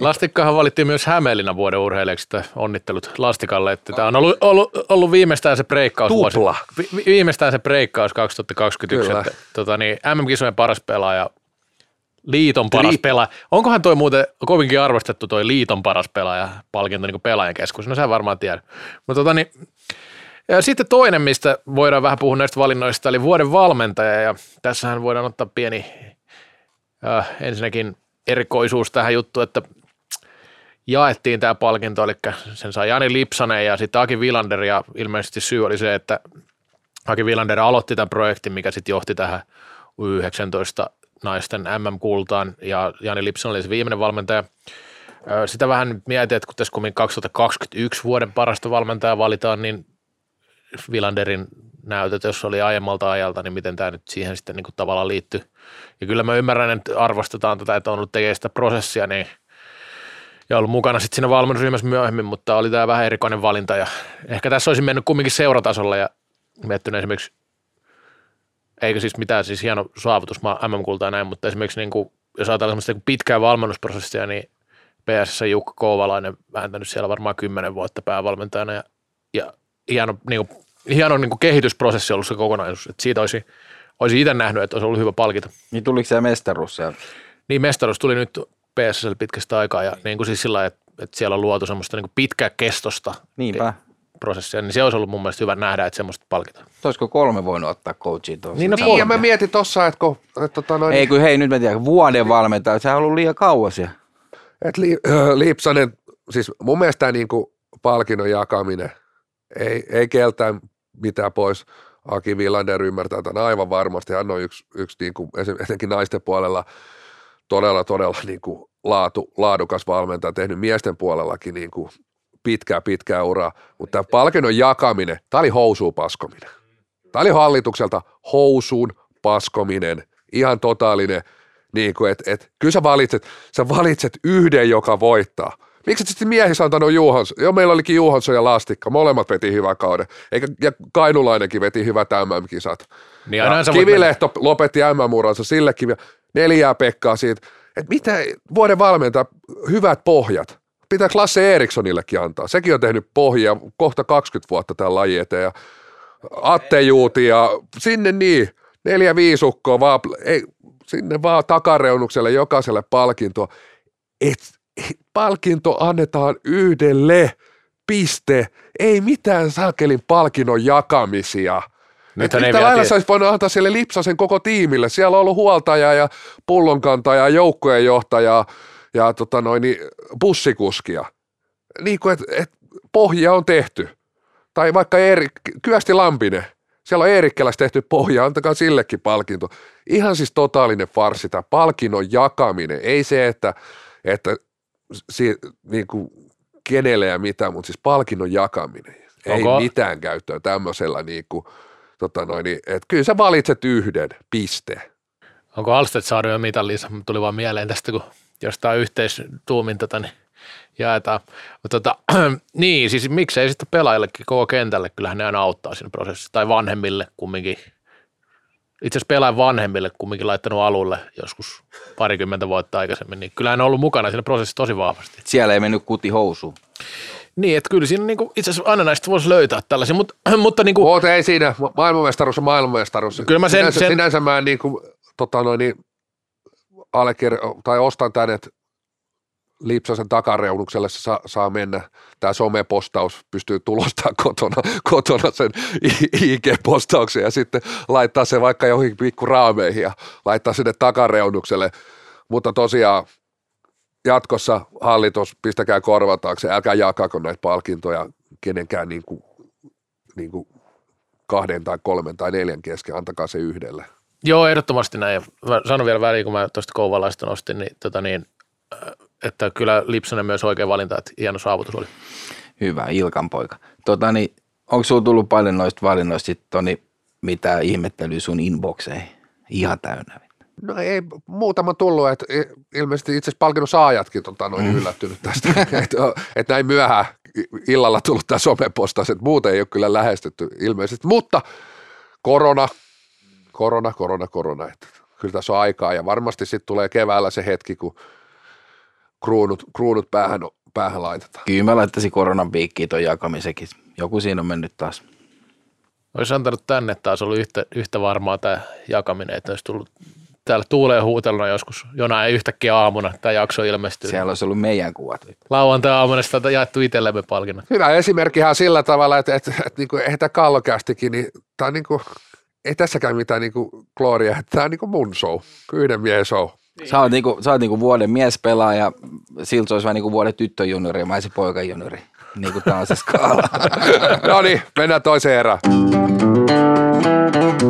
Lastikkahan valittiin myös Hämeenlinnan vuoden urheilijaksi, että onnittelut Lastikalle, että tämä on ollut, ollut, ollut viimeistään se breikkaus. Tupla. Vi, vi- viimeistään se breikkaus 2021, Kyllä. että tota, niin, MM-kisojen paras pelaaja, liiton paras Tri- pelaaja. Onkohan toi muuten kovinkin arvostettu toi liiton paras pelaaja palkinto niin pelaajan keskus? No sä varmaan tiedät. Mutta tota, niin, ja sitten toinen, mistä voidaan vähän puhua näistä valinnoista, eli vuoden valmentaja, ja tässähän voidaan ottaa pieni äh, ensinnäkin erikoisuus tähän juttuun, että jaettiin tämä palkinto, eli sen sai Jani Lipsanen ja sitten Aki Vilander, ja ilmeisesti syy oli se, että Aki Vilander aloitti tämän projektin, mikä sitten johti tähän U19 naisten MM-kultaan, ja Jani Lipsanen oli se viimeinen valmentaja. Sitä vähän mietin, että kun tässä kummin 2021 vuoden parasta valmentajaa valitaan, niin Vilanderin näytöt, jos oli aiemmalta ajalta, niin miten tämä nyt siihen sitten niin kuin tavallaan liittyy. Ja kyllä mä ymmärrän, että arvostetaan tätä, että on ollut tekemään sitä prosessia, niin ja ollut mukana sitten siinä valmennusryhmässä myöhemmin, mutta oli tämä vähän erikoinen valinta ja ehkä tässä olisi mennyt kumminkin seuratasolla ja miettinyt esimerkiksi, eikä siis mitään siis hieno saavutus MM-kulta ja näin, mutta esimerkiksi niin kuin, jos ajatellaan semmoista niin pitkää valmennusprosessia, niin PSS Jukka Kouvalainen vääntänyt siellä varmaan kymmenen vuotta päävalmentajana ja, ja hieno, niin kuin, hieno niin kuin kehitysprosessi ollut se kokonaisuus, että siitä olisi, olisi itse nähnyt, että olisi ollut hyvä palkita. niin tuliko se mestaruus siellä? Niin mestaruus tuli nyt PSL pitkästä aikaa ja niin kuin siis sillä lailla, että, että siellä on luotu semmoista niin kuin pitkäkestosta Niinpä. prosessia, niin se olisi ollut mun mielestä hyvä nähdä, että semmoista palkitaan. Olisiko kolme voinut ottaa coachiin tuossa? Niin, no Niin, ja mä mietin tossa, että, kun, että tota noin, Ei kun hei, nyt mä tiedän, vuoden valmentaja, sehän on ollut liian kauas. Ja... että li, äh, Lipsanen, siis mun mielestä tämä niinku palkinnon jakaminen ei, ei keltään mitään pois. Aki Villander ymmärtää tämän aivan varmasti. Hän on yksi, yksi niinku, esim- etenkin naisten puolella todella, todella niinku laatu, laadukas valmentaja, tehnyt miesten puolellakin niinku pitkää, pitkää uraa. Mutta tämä palkinnon jakaminen, tämä oli housuun paskominen. Tämä oli hallitukselta housuun paskominen, ihan totaalinen, niin kuin, että et, kyllä sä valitset, sä valitset yhden, joka voittaa. Miksi et sitten miehissä antanut Juhansson? Joo, meillä olikin Juhansson ja Lastikka, molemmat veti hyvän kauden. Eikä, ja Kainulainenkin veti hyvät MM-kisat. Niin Ja Kivilehto lopetti MM-uransa sillekin neljää Pekkaa siitä, että mitä vuoden valmentaa hyvät pohjat. Pitää Klasse Erikssonillekin antaa. Sekin on tehnyt pohjia kohta 20 vuotta tämän lajin eteen. Ja Atte Juuti ja sinne niin, neljä viisukkoa vaan, ei, sinne vaan takareunukselle jokaiselle palkinto. Et, et, palkinto annetaan yhdelle, piste. Ei mitään saakelin palkinnon jakamisia. Nythän yhtä vielä lailla sä olisi voinut antaa sille Lipsasen koko tiimille. Siellä on ollut huoltaja ja pullonkantaja, joukkojenjohtaja ja tota noin, niin bussikuskia. Niin kuin, että et pohja on tehty. Tai vaikka Erik, Kyösti Lampinen. Siellä on Eerikkelässä tehty pohja, antakaa sillekin palkinto. Ihan siis totaalinen farsi tämä palkinnon jakaminen. Ei se, että, että si, niin kuin kenelle ja mitä, mutta siis palkinnon jakaminen. Ei Onko- mitään käyttöä tämmöisellä niin kuin, tota noin, niin, että kyllä sä valitset yhden, piste. Onko Alsted saanut jo mitallinsa? Tuli vaan mieleen tästä, kun jostain yhteistuumin tota, niin jaetaan. Mutta tota, *clears throat* niin, siis miksei sitten pelaajillekin koko kentälle, kyllähän ne aina auttaa siinä prosessissa, tai vanhemmille kumminkin. Itse asiassa pelaajan vanhemmille kumminkin laittanut alulle joskus parikymmentä vuotta aikaisemmin, niin kyllähän ne on ollut mukana siinä prosessissa tosi vahvasti. Et Siellä ei mennyt kuti housuun. Niin, että kyllä siinä niinku, itse asiassa aina näistä voisi löytää tällaisia, *clears throat* mutta, mutta niin kuin, Mutta ei siinä, ma- maailmanmestaruus on maailmanmestaruus. Kyllä mä sen- sinänsä, sen- sinänsä mä en niin kuin, tota noin, niin, allekir- tai ostan tänne, että Lipsasen takareunukselle se saa, saa mennä. Tämä somepostaus pystyy tulostamaan kotona, *laughs* kotona sen IG-postauksen ja sitten laittaa se vaikka johonkin pikku raameihin ja laittaa sinne takareunukselle. Mutta tosiaan jatkossa hallitus, pistäkää korvataakse, älkää jakako näitä palkintoja kenenkään niin kuin, niin kuin kahden tai kolmen tai neljän kesken, antakaa se yhdelle. Joo, ehdottomasti näin. Ja Mä sanon vielä väliin, kun mä tuosta Kouvalaista nostin, niin, tota niin, äh, että kyllä Lipsanen myös oikein valinta, että hieno saavutus oli. Hyvä, Ilkan poika. Tota, niin, onko sinulla tullut paljon noista valinnoista sit, Toni, mitä ihmettelyä sun inboxeihin? Ihan täynnä. No ei muutama tullut, että ilmeisesti itse asiassa palkinnon saajatkin tota, noin mm. yllättynyt tästä, *laughs* että et näin myöhään illalla tullut tämä somepostaus, että muuten ei ole kyllä lähestytty ilmeisesti, mutta korona, korona, korona, korona, että kyllä tässä on aikaa ja varmasti sitten tulee keväällä se hetki, kun kruunut, kruunut päähän, päähän laitetaan. Kyllä mä laittaisin koronan piikkiin ton jakamisenkin. Joku siinä on mennyt taas. Olisi antanut tänne taas ollut yhtä, yhtä varmaa tämä jakaminen, että olisi tullut täällä tuuleen huuteluna joskus jonain yhtäkkiä aamuna tämä jakso ilmestyy. Siellä olisi ollut meidän kuvat. Lauantai-aamuna sitä jaettu itsellemme palkinnot. Hyvä esimerkkihän sillä tavalla, että, että, että, että niin kuin, eihän tämä kallokästikin, niin tämä on niin kuin, ei tässäkään mitään niin kuin glooria, että tämä on niin kuin mun show, yhden miehen show. Sä oot, niinku, sä oot niinku vuoden miespelaaja, siltä se olisi vähän niinku vuoden tyttöjuniori ja mä olisin poikajuniori. Niin kuin tää on se skaala. *laughs* No niin, mennään toiseen erään.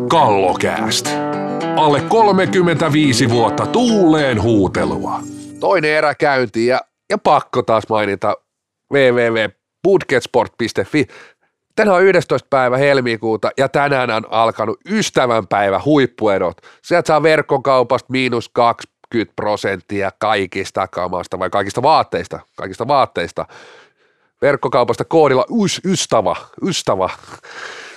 Kallokääst. Alle 35 vuotta tuuleen huutelua. Toinen erä käyntiin ja, ja pakko taas mainita www.budgetsport.fi. Tänään on 11. päivä helmikuuta ja tänään on alkanut ystävänpäivä huippuerot. Sieltä saa verkkokaupasta miinus 20 prosenttia kaikista kamasta vai kaikista vaatteista, kaikista vaatteista. Verkkokaupasta koodilla ys, ystävä, ystävä,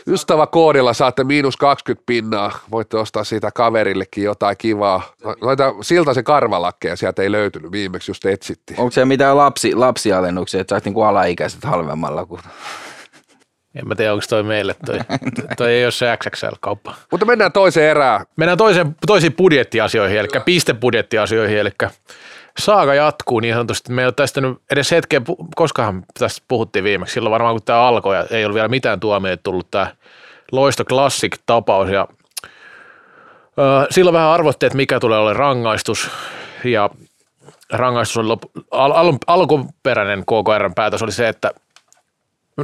ystävä koodilla saatte miinus 20 pinnaa. Voitte ostaa siitä kaverillekin jotain kivaa. Laita siltä se karvalakkeja, sieltä ei löytynyt viimeksi, just etsittiin. Onko se mitään lapsi, lapsialennuksia, että saisi niinku alaikäiset halvemmalla kuin En mä tiedä, onko toi meille toi. *laughs* toi ei ole se XXL-kauppa. Mutta mennään toiseen erään. Mennään toiseen, toisiin budjettiasioihin, eli pistebudjettiasioihin, eli saaga jatkuu niin sanotusti. Me ei ole tästä nyt edes hetkeä, pu- koskahan tästä puhuttiin viimeksi, silloin varmaan kun tämä alkoi ja ei ollut vielä mitään tuomioita tullut tämä Loisto Classic-tapaus ja ö, silloin vähän arvottiin, että mikä tulee olemaan rangaistus ja rangaistus oli lop, al, al, alkuperäinen KKRn päätös oli se, että 0-5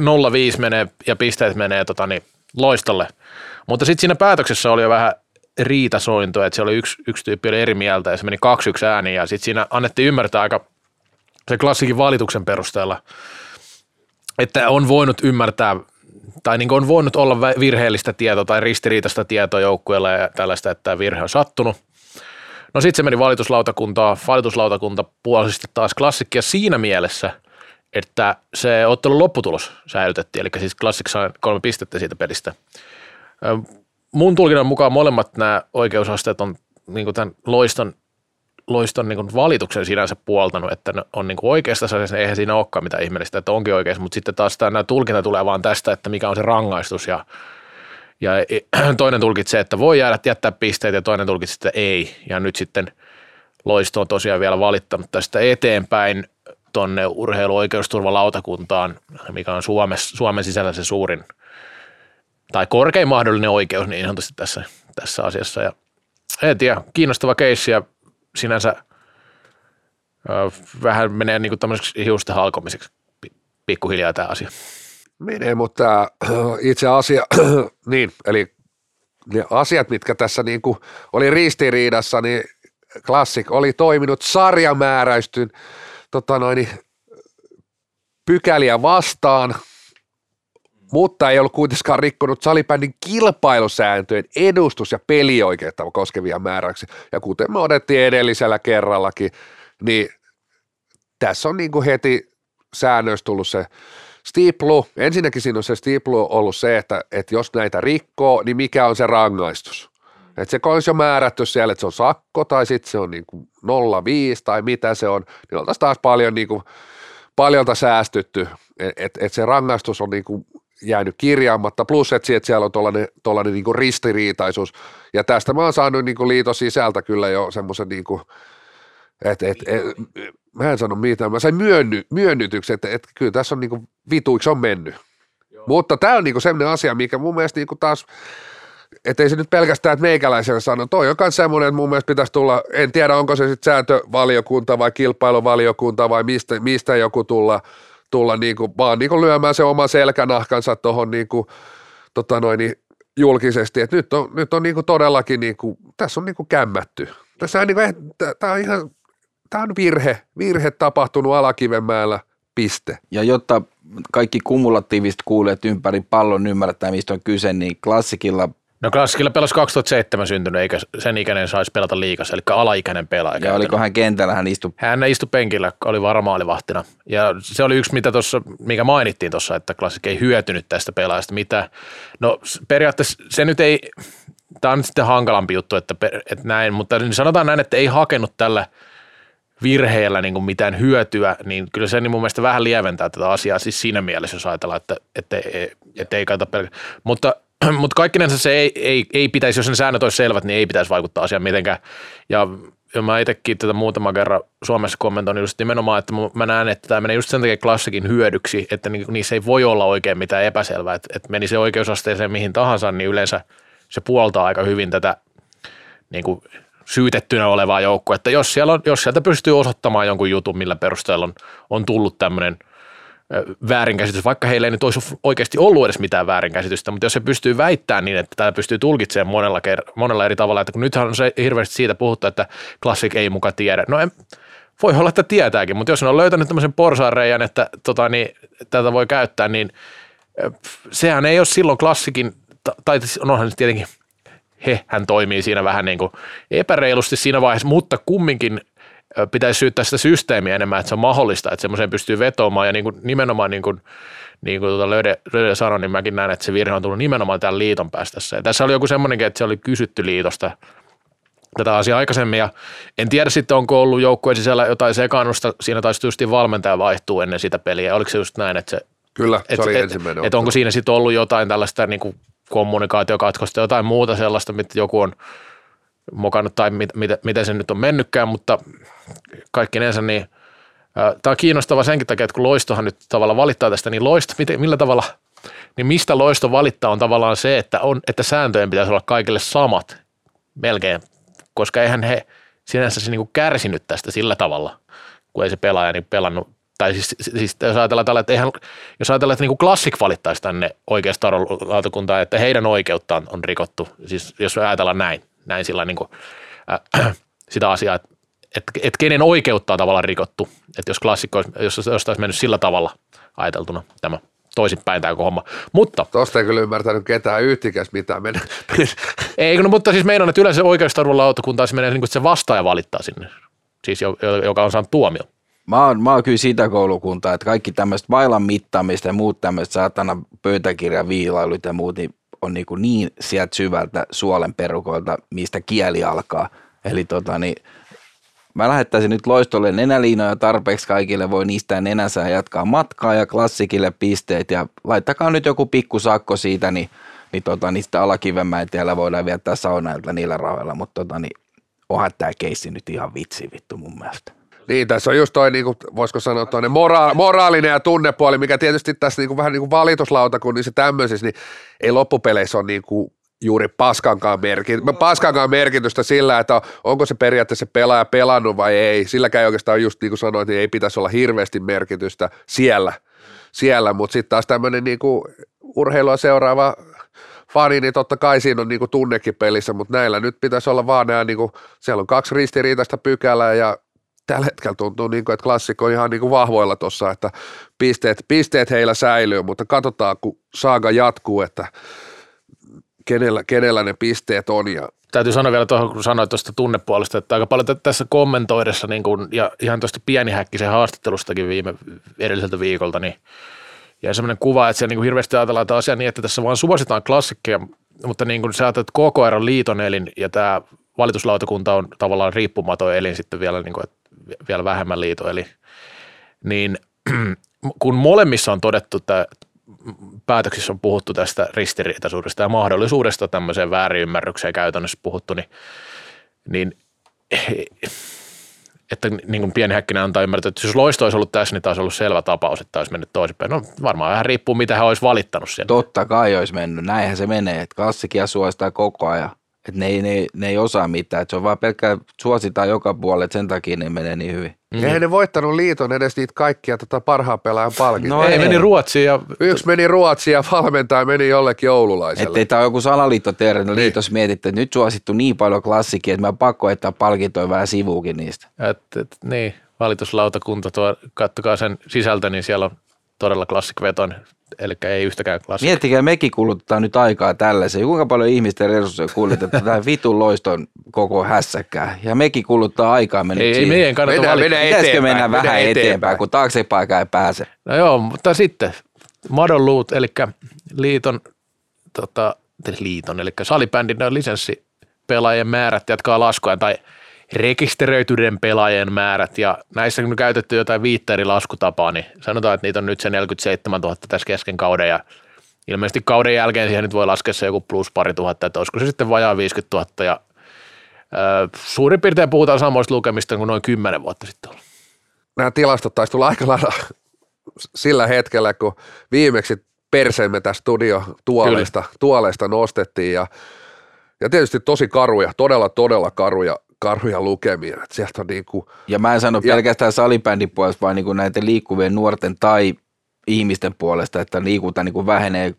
menee ja pisteet menee tota, niin, loistolle. Mutta sitten siinä päätöksessä oli jo vähän riitasointoa, että se oli yksi, yksi tyyppi oli eri mieltä ja se meni 2-1 ääniin ja sitten siinä annettiin ymmärtää aika se klassikin valituksen perusteella, että on voinut ymmärtää tai niin on voinut olla virheellistä tietoa tai ristiriitaista tietoa joukkueelle ja tällaista, että virhe on sattunut. No sitten se meni valituslautakuntaan, valituslautakunta puolsi sitten taas klassikkia siinä mielessä, että se ottelun lopputulos säilytettiin, eli siis klassik sai kolme pistettä siitä pelistä. Mun tulkinnan mukaan molemmat nämä oikeusasteet on niin tämän loiston, loiston niin valituksen sinänsä puoltanut, että ne on niin oikeasta asiassa, eihän siinä olekaan mitään ihmeellistä, että onkin oikeassa, mutta sitten taas tämä tulkinta tulee vaan tästä, että mikä on se rangaistus ja ja *clears throat* toinen tulkitsee, että voi jäädä jättää pisteet ja toinen tulkitsee, että ei. Ja nyt sitten Loisto on tosiaan vielä valittanut tästä eteenpäin tuonne urheiluoikeusturvalautakuntaan, mikä on Suomessa, Suomen sisällä se suurin tai korkein mahdollinen oikeus niin sanotusti tässä, tässä asiassa. Ja en tiedä, kiinnostava keissi ja sinänsä ö, vähän menee niin kuin tämmöiseksi hiusten halkomiseksi pi- pikkuhiljaa tämä asia. Menee, mutta äh, *clears throat* itse asia, *clears throat* niin, eli ne asiat, mitkä tässä niin kuin oli ristiriidassa, niin Classic oli toiminut sarjamääräystyn tota noin, niin, pykäliä vastaan, mutta ei ollut kuitenkaan rikkonut salibändin kilpailusääntöjen edustus- ja pelioikeutta koskevia määräyksiä. Ja kuten me odettiin edellisellä kerrallakin, niin tässä on niin kuin heti säännöistä tullut se Stiplu, ensinnäkin siinä on se Stiplu ollut se, että, että jos näitä rikkoo, niin mikä on se rangaistus. Että se olisi jo määrätty siellä, että se on sakko tai sitten se on niin kuin 0,5 tai mitä se on, niin oltaisiin taas paljon niin kuin, paljolta säästytty, että et, et se rangaistus on niin kuin jäänyt kirjaamatta, plus että siellä on tuollainen, tuollainen niin kuin ristiriitaisuus. Ja tästä mä oon saanut niin kuin liiton sisältä kyllä jo semmoisen niin kuin, et, et, et, mä en sano mitään, mä sain myönny, myönnytyksen, että, että kyllä tässä on niinku vituiksi on mennyt. Joo. Mutta tämä on niinku sellainen asia, mikä mun mielestä niinku taas, että ei se nyt pelkästään, että meikäläisellä sano, toi on myös semmoinen, että mun mielestä pitäisi tulla, en tiedä onko se sitten sääntövaliokunta vai kilpailuvaliokunta vai mistä, mistä joku tulla, tulla niinku, vaan niinku lyömään se oma selkänahkansa tuohon niinku, tota noin, niin julkisesti, että nyt on, nyt on niinku todellakin, niinku, tässä on niinku kämmätty. Tässä on, niinku, tämä on ihan tämä on virhe, virhe tapahtunut Alakivenmäellä, piste. Ja jotta kaikki kumulatiiviset kuulijat ympäri pallon ymmärtää, mistä on kyse, niin klassikilla No klassikilla pelasi 2007 syntynyt, eikä sen ikäinen saisi pelata liikassa, eli alaikäinen pelaaja. ja oliko hän kentällä, hän istui Hän istui penkillä, oli varmaalivahtina. Ja se oli yksi, mitä tossa, mikä mainittiin tuossa, että klassik ei hyötynyt tästä pelaajasta. Mitä? No periaatteessa se nyt ei, tämä on sitten hankalampi juttu, että, että näin, mutta sanotaan näin, että ei hakenut tällä virheellä niin kuin mitään hyötyä, niin kyllä se niin mun mielestä vähän lieventää tätä asiaa siis siinä mielessä, jos ajatellaan, että, että, että, että ei kannata pelkästään. Mutta, *clears throat* mutta kaikkinensa se ei, ei, ei pitäisi, jos ne säännöt olisi selvät, niin ei pitäisi vaikuttaa asiaan mitenkään. Ja, ja mä itsekin tätä muutama kerran Suomessa kommentoin just nimenomaan, että mä näen, että tämä menee just sen takia klassikin hyödyksi, että ni- niissä ei voi olla oikein mitään epäselvää, että, että meni se oikeusasteeseen mihin tahansa, niin yleensä se puoltaa aika hyvin tätä niin kuin syytettynä olevaa joukkoa, että jos, siellä on, jos sieltä pystyy osoittamaan jonkun jutun, millä perusteella on, on tullut tämmöinen väärinkäsitys, vaikka heillä ei nyt olisi oikeasti ollut edes mitään väärinkäsitystä, mutta jos se pystyy väittämään niin, että tämä pystyy tulkitsemaan monella, ker- monella eri tavalla, että kun nythän on se hirveästi siitä puhuttu, että klassik ei muka tiedä. No en, voi olla, että tietääkin, mutta jos ne on löytänyt tämmöisen porsaanreijan, että tota, niin, tätä voi käyttää, niin sehän ei ole silloin klassikin, ta- tai siis onhan se tietenkin he, hän toimii siinä vähän niin kuin epäreilusti siinä vaiheessa, mutta kumminkin pitäisi syyttää sitä systeemiä enemmän, että se on mahdollista, että semmoiseen pystyy vetoamaan ja niin kuin, nimenomaan niin kuin, niin kuin tuota Löde, Löde sanoi, niin mäkin näen, että se virhe on tullut nimenomaan tämän liiton päästässä. Ja tässä oli joku semmoinenkin, että se oli kysytty liitosta tätä asiaa aikaisemmin ja en tiedä sitten, onko ollut joukkueen sisällä jotain sekaannusta, siinä taisi just valmentaja vaihtuu ennen sitä peliä, oliko se just näin, että se Kyllä, se et, oli et, ensimmäinen. et onko siinä sitten ollut jotain tällaista niin kuin kommunikaatiokatkosta, jotain muuta sellaista, mitä joku on mokannut tai mit, mit, miten se nyt on mennytkään, mutta kaikkinensa niin Tämä on kiinnostava senkin takia, että kun Loistohan nyt tavallaan valittaa tästä, niin Loisto, miten, millä tavalla, niin mistä Loisto valittaa on tavallaan se, että, on, että sääntöjen pitäisi olla kaikille samat melkein, koska eihän he sinänsä se niin kuin kärsinyt tästä sillä tavalla, kun ei se pelaaja niin pelannut. Tai siis, siis jos ajatellaan tällä, että eihän, jos ajatellaan, että niin kuin Classic valittaisi tänne oikeasta lautakuntaan, että heidän oikeuttaan on rikottu, siis jos ajatellaan näin, näin sillä niin kuin, äh, *clears throat* sitä asiaa, että, että, että kenen oikeutta on tavallaan rikottu, että jos klassikko olisi, jos, jos olisi mennyt sillä tavalla ajateltuna tämä toisinpäin tämä homma. Mutta, Tuosta ei kyllä ymmärtänyt ketään yhtikäs mitään mennä. *laughs* ei, no, mutta siis meinaan, että yleensä oikeustarvolautakuntaan se menee niin kuin, että se vastaaja valittaa sinne, siis joka on saanut tuomion. Mä oon, mä oon kyllä sitä koulukuntaa, että kaikki tämmöistä vailan mittaamista ja muut tämmöistä saatana pöytäkirjan viilailut ja muut niin on niin, kuin niin sieltä syvältä suolen perukoilta, mistä kieli alkaa. Eli tota niin, mä lähettäisin nyt loistolle nenäliinoja tarpeeksi kaikille, voi niistä nenänsä jatkaa matkaa ja klassikille pisteet ja laittakaa nyt joku pikku sakko siitä, niin, niin, tota, niin sitten Alakivenmäen tiellä voidaan viettää saunailta niillä rahoilla, mutta tota, niin, onhan tämä keissi nyt ihan vitsi vittu mun mielestä. Niin, tässä on just toi, niin kuin, voisiko sanoa, toinen mora- moraalinen ja tunnepuoli, mikä tietysti tässä niin kuin, vähän niin kuin valituslautakunnissa tämmöisissä, niin ei loppupeleissä ole niin kuin, juuri paskankaan, merkit- paskankaan merkitystä sillä, että onko se periaatteessa pelaaja pelannut vai ei. Silläkään ei oikeastaan just niin kuin sanoit, niin ei pitäisi olla hirveästi merkitystä siellä, siellä. mutta sitten taas tämmöinen niin kuin urheilua seuraava fani, niin totta kai siinä on niin kuin tunnekin pelissä, mutta näillä nyt pitäisi olla vaan nämä, niin kuin, siellä on kaksi ristiriitaista pykälää ja tällä hetkellä tuntuu, niin kuin, että klassikko on ihan niin kuin vahvoilla tuossa, että pisteet, pisteet heillä säilyy, mutta katsotaan, kun saaga jatkuu, että kenellä, kenellä ne pisteet on. Ja... Täytyy sanoa vielä tuohon, kun sanoit tuosta tunnepuolesta, että aika paljon tässä kommentoidessa niin kun, ja ihan tuosta pienihäkkisen haastattelustakin viime edelliseltä viikolta, niin ja semmoinen kuva, että se niin kuin hirveästi ajatellaan tämä asia niin, että tässä vaan suositaan klassikkeja, mutta niin kuin sä ajattelet, että koko ajan liiton elin ja tämä valituslautakunta on tavallaan riippumaton elin sitten vielä, niin kuin, että vielä vähemmän liito, eli niin *clears throat* kun molemmissa on todettu, että päätöksissä on puhuttu tästä ristiriitaisuudesta ja mahdollisuudesta tämmöiseen väärinymmärrykseen käytännössä puhuttu, niin, niin että niin kuin pieni häkkinen antaa ymmärtää, että jos loisto olisi ollut tässä, niin olisi ollut selvä tapaus, että olisi mennyt toisinpäin. No varmaan vähän riippuu, mitä hän olisi valittanut siellä. Totta kai olisi mennyt. Näinhän se menee, että klassikia suostaa koko ajan. Että ne, ei, ne, ne ei osaa mitään, että se on vaan pelkkää suositaan joka puolelle, että sen takia ne menee niin hyvin. Mm-hmm. Eihän ne voittanut liiton edes niitä kaikkia tota parhaan pelaajan palkintoja. No ei, ei, meni Ruotsiin. Ja... Yksi meni Ruotsiin ja valmentaja meni jollekin joululaiselle. Että tämä on joku salaliitto tehdä, no liitos mietitte, että nyt suosittu niin paljon klassikia, että mä pakko että palkintoja vähän sivuukin niistä. Et, et, niin, valituslautakunta, tuo, kattokaa sen sisältö, niin siellä on todella klassikvetoinen eli ei yhtäkään klassikkoa. Miettikää, mekin kuluttaa nyt aikaa tällaiseen. Kuinka paljon ihmisten resursseja kuljetetaan *laughs* tähän vitun loiston koko hässäkkää. Ja mekin kuluttaa aikaa ei, ei meidän kannata mennään, mennään Pitäisikö mennä vähän eteenpäin, eteenpäin, kun taaksepäin ei pääse? No joo, mutta sitten Madon Loot, eli liiton, tota, liiton, eli salibändin lisenssipelaajien määrät jatkaa laskua, tai rekisteröityneiden pelaajien määrät. Ja näissä on käytetty jotain viittä eri laskutapaa, niin sanotaan, että niitä on nyt se 47 000 tässä kesken kauden. Ja ilmeisesti kauden jälkeen siihen nyt voi laskea se joku plus pari tuhatta, että olisiko se sitten vajaa 50 000 ja ö, suurin piirtein puhutaan samoista lukemista kuin noin 10 vuotta sitten ollut. Nämä tilastot taisi tulla aika lailla sillä hetkellä, kun viimeksi perseemme tästä studio tuoleista, tuoleista nostettiin. Ja, ja tietysti tosi karuja, todella todella karuja karhuja lukemia. Että sieltä on niin kuin, ja mä en sano ja, pelkästään salibändin puolesta, vaan niin kuin näiden liikkuvien nuorten tai ihmisten puolesta, että liikunta niin kuin vähenee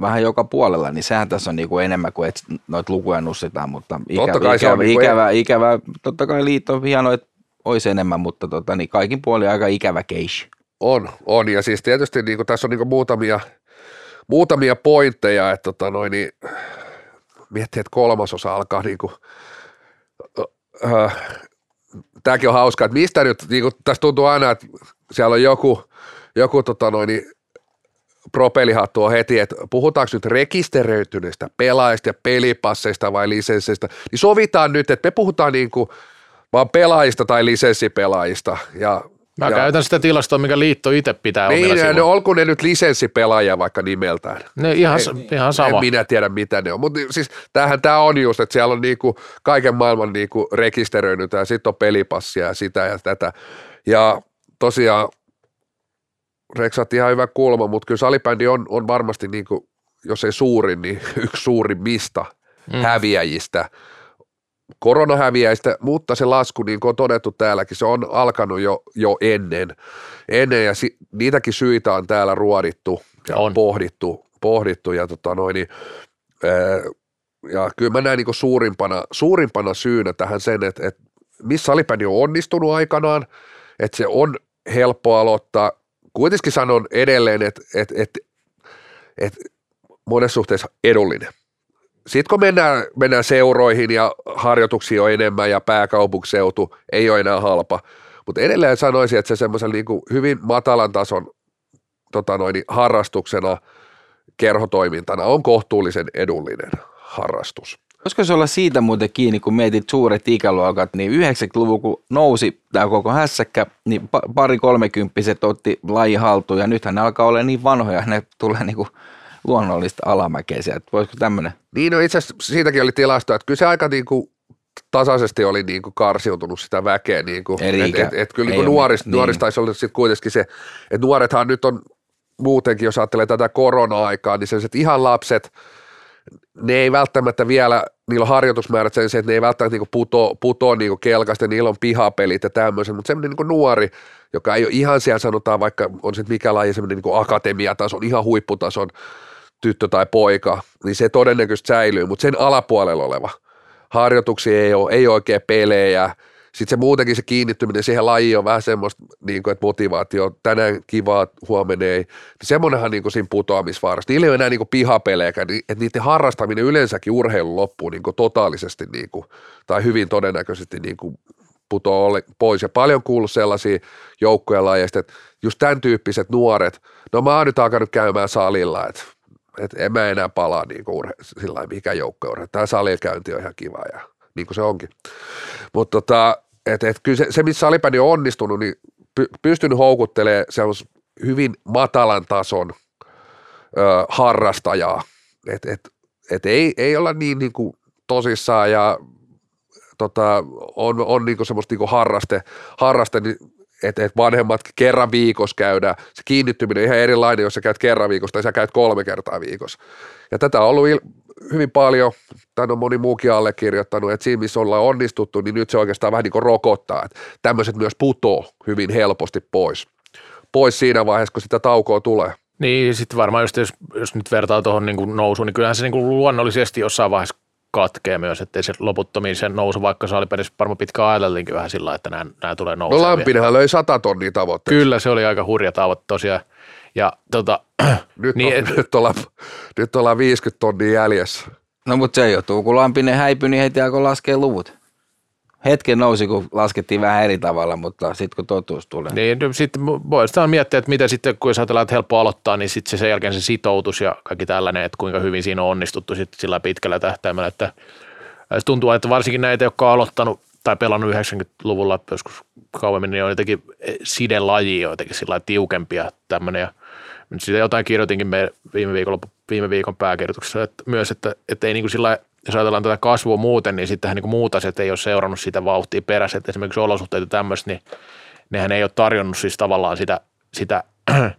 vähän joka puolella, niin sehän tässä on niin kuin enemmän kuin että noita lukuja nussitaan, mutta ikävä, totta kai ikävä, niin ikävä, ei... ikävä, totta kai liitto on hienoa, että olisi enemmän, mutta tota, niin kaikin puolin aika ikävä case. On, on, ja siis tietysti niin kuin, tässä on niin kuin muutamia, muutamia pointteja, että tota, noin, niin, miettii, että kolmasosa alkaa niin kuin, tämäkin on hauska, että mistä nyt, niin kuin, tässä tuntuu aina, että siellä on joku, joku tota noin, niin, propelihattu on heti, että puhutaanko nyt rekisteröityneistä pelaajista ja pelipasseista vai lisensseistä, niin sovitaan nyt, että me puhutaan niin kuin vaan pelaajista tai lisenssipelaajista. Ja Mä Ja- käytän sitä tilastoa, mikä liitto itse pitää Niin, omilla ne, olko ne nyt lisenssipelaajia vaikka nimeltään. Ne ihan, Ei- ihan En sama. minä tiedä, mitä ne on. Mutta siis tämähän tämä on just, että siellä on niinku kaiken maailman niinku rekisteröinyt ja sitten on pelipassia ja sitä ja tätä. Ja tosiaan Reksat ihan hyvä kulma, mutta kyllä salibändi on, on varmasti, niinku, jos ei suurin, niin *laughs* yksi suurimmista mm. häviäjistä, koronahäviäjistä, mutta se lasku, niin kuin on todettu täälläkin, se on alkanut jo, jo ennen. ennen ja si, niitäkin syitä on täällä ruodittu ja On. pohdittu, pohdittu ja tota noin, niin, ää, ja kyllä mä näen niin suurimpana, suurimpana syynä tähän sen, että, että missä salibändi on onnistunut aikanaan, että se on helppo aloittaa. Kuitenkin sanon edelleen, että, että, että, että monessa suhteessa edullinen. Sitten kun mennään, mennään seuroihin ja harjoituksia on enemmän ja pääkaupunkiseutu ei ole enää halpa, mutta edelleen sanoisin, että se semmoisen niin hyvin matalan tason tota noin, niin harrastuksena, kerhotoimintana on kohtuullisen edullinen harrastus. Voisiko se olla siitä muuten kiinni, kun mietit suuret ikäluokat, niin 90-luvun kun nousi tämä koko hässäkkä, niin pa- pari kolmekymppiset otti laji haltuun ja nythän ne alkaa olla niin vanhoja, ne tulee niinku luonnollista alamäkeä sieltä. Voisiko tämmöinen? Niin no itse asiassa siitäkin oli tilasto, että kyllä se aika niin kuin tasaisesti oli niin kuin karsiutunut sitä väkeä. Niin kuin, et, et, et, kyllä niin kuin nuorista, mitään, nuorista niin. taisi olla sitten kuitenkin se, että nuorethan nyt on muutenkin, jos ajattelee tätä korona-aikaa, niin sellaiset ihan lapset, ne ei välttämättä vielä, niillä on harjoitusmäärät sen, että ne ei välttämättä niinku puto, puto niinku kelkasta, niillä on pihapelit ja tämmöiset, mutta semmoinen niinku nuori, joka ei ole ihan siellä sanotaan, vaikka on sitten mikä laji, semmoinen niinku akatemiatason, ihan huipputason tyttö tai poika, niin se todennäköisesti säilyy, mutta sen alapuolella oleva harjoituksia ei ole, ei oikein pelejä, sitten se muutenkin se kiinnittyminen siihen lajiin on vähän semmoista, niin kuin, että motivaatio, tänään kivaa, huomenna ei. Niin semmoinenhan niin kuin siinä putoamisvaarassa. Niillä ei ole enää niin kuin pihapelejäkään, niin, että niiden harrastaminen yleensäkin urheilun loppuu niin kuin totaalisesti niin kuin, tai hyvin todennäköisesti niin kuin putoaa pois. Ja paljon kuullut sellaisia joukkoja lajeista, että just tämän tyyppiset nuoret, no mä oon nyt alkanut käymään salilla, että et en mä enää palaa niin kuin urhe, sillä lailla mikä joukko urhe. Tämä salikäynti on ihan kiva ja niin kuin se onkin. Mutta tota, et, et kyllä se, se, missä salibändi on onnistunut, niin py, pystynyt houkuttelemaan sellaisen hyvin matalan tason ö, harrastajaa. Et, et, et ei, ei olla niin, niin kuin tosissaan ja tota, on, on niin kuin semmoista niin kuin harraste, harraste niin että et vanhemmat kerran viikossa käydään. Se kiinnittyminen on ihan erilainen, jos sä käyt kerran viikossa tai sä käyt kolme kertaa viikossa. Ja tätä on ollut il- hyvin paljon, tämän on moni muukin allekirjoittanut, että siinä missä ollaan onnistuttu, niin nyt se oikeastaan vähän niin kuin rokottaa, että tämmöiset myös putoo hyvin helposti pois. Pois siinä vaiheessa, kun sitä taukoa tulee. Niin, sitten varmaan just jos, jos nyt vertaa tuohon niin nousuun, niin kyllähän se niin kuin luonnollisesti jossain vaiheessa katkee myös, ettei se loputtomiin se nousu, vaikka salipelissä varmaan pitkään ajateltiinkin vähän sillä, että nämä, nämä tulee No nousemaan. Lampinenhan löi sata tonnia tavoitteeksi. Kyllä, se oli aika hurja tavoite tosiaan. Ja tota, *clears throat* Nyt, Niin, on, et- nyt, ollaan, nyt ollaan 50 tonnia jäljessä. No mutta se johtuu, kun Lampinen häipyi, niin heti alkoi laskea luvut. Hetken nousi, kun laskettiin vähän eri tavalla, mutta sitten kun totuus tulee. niin sitten voidaan miettiä, että miten sitten, kun ajatellaan, että helppo aloittaa, niin sitten se sen jälkeen se sitoutus ja kaikki tällainen, että kuinka hyvin siinä on onnistuttu sitten sillä pitkällä tähtäimellä, että se tuntuu, että varsinkin näitä, jotka on aloittanut tai pelannut 90-luvulla joskus kauemmin, niin on jotenkin sidelaji jotenkin sillä tiukempia tämmöinen. Ja nyt siitä jotain kirjoitinkin me viime, viikolla, viime viikon pääkirjoituksessa että myös, että, että ei niin kuin sillä jos ajatellaan tätä kasvua muuten, niin sittenhän niin muut asiat ei ole seurannut sitä vauhtia perässä, että esimerkiksi olosuhteet ja tämmöistä, niin nehän ei ole tarjonnut siis tavallaan sitä, sitä *clears throat*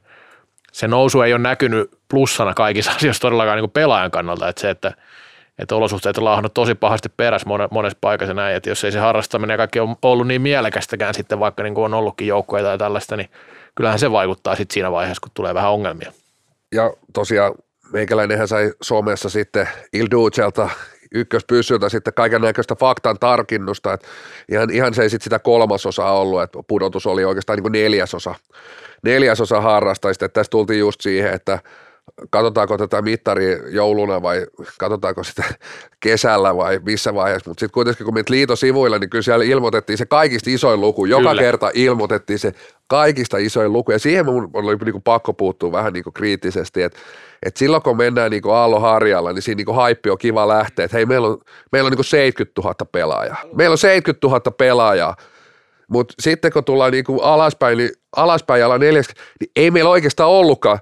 se nousu ei ole näkynyt plussana kaikissa *laughs* asioissa todellakaan niin pelaajan kannalta, että se, että, että olosuhteet on laahannut tosi pahasti perässä mone- monessa paikassa näin, että jos ei se harrastaminen ja kaikki on ollut niin mielekästäkään sitten, vaikka niin kuin on ollutkin joukkoja tai tällaista, niin kyllähän se vaikuttaa sitten siinä vaiheessa, kun tulee vähän ongelmia. Ja tosiaan meikäläinenhän sai somessa sitten Ilducelta ykköspyssyltä sitten kaiken näköistä faktan tarkinnusta, että ihan, ihan se ei sitten sitä kolmasosaa ollut, että pudotus oli oikeastaan niin kuin neljäsosa, neljäsosa harrastajista, että tässä tultiin just siihen, että katsotaanko tätä mittaria jouluna vai katsotaanko sitä *laughs* kesällä vai missä vaiheessa, mutta sitten kuitenkin kun menet liitosivuilla, niin kyllä siellä ilmoitettiin se kaikista isoin luku, joka Kyllä. kerta ilmoitettiin se kaikista isoin luku, ja siihen mun oli niin kuin pakko puuttua vähän niin kuin kriittisesti, että et silloin kun mennään niin Aallon harjalla, niin siinä niin haippi on kiva lähteä, että hei meillä on, meillä on niin 70 000 pelaajaa. Meillä on 70 000 pelaajaa. Mutta sitten kun tullaan niinku alaspäin, niin alaspäin ala neljäs, niin ei meillä oikeastaan ollutkaan.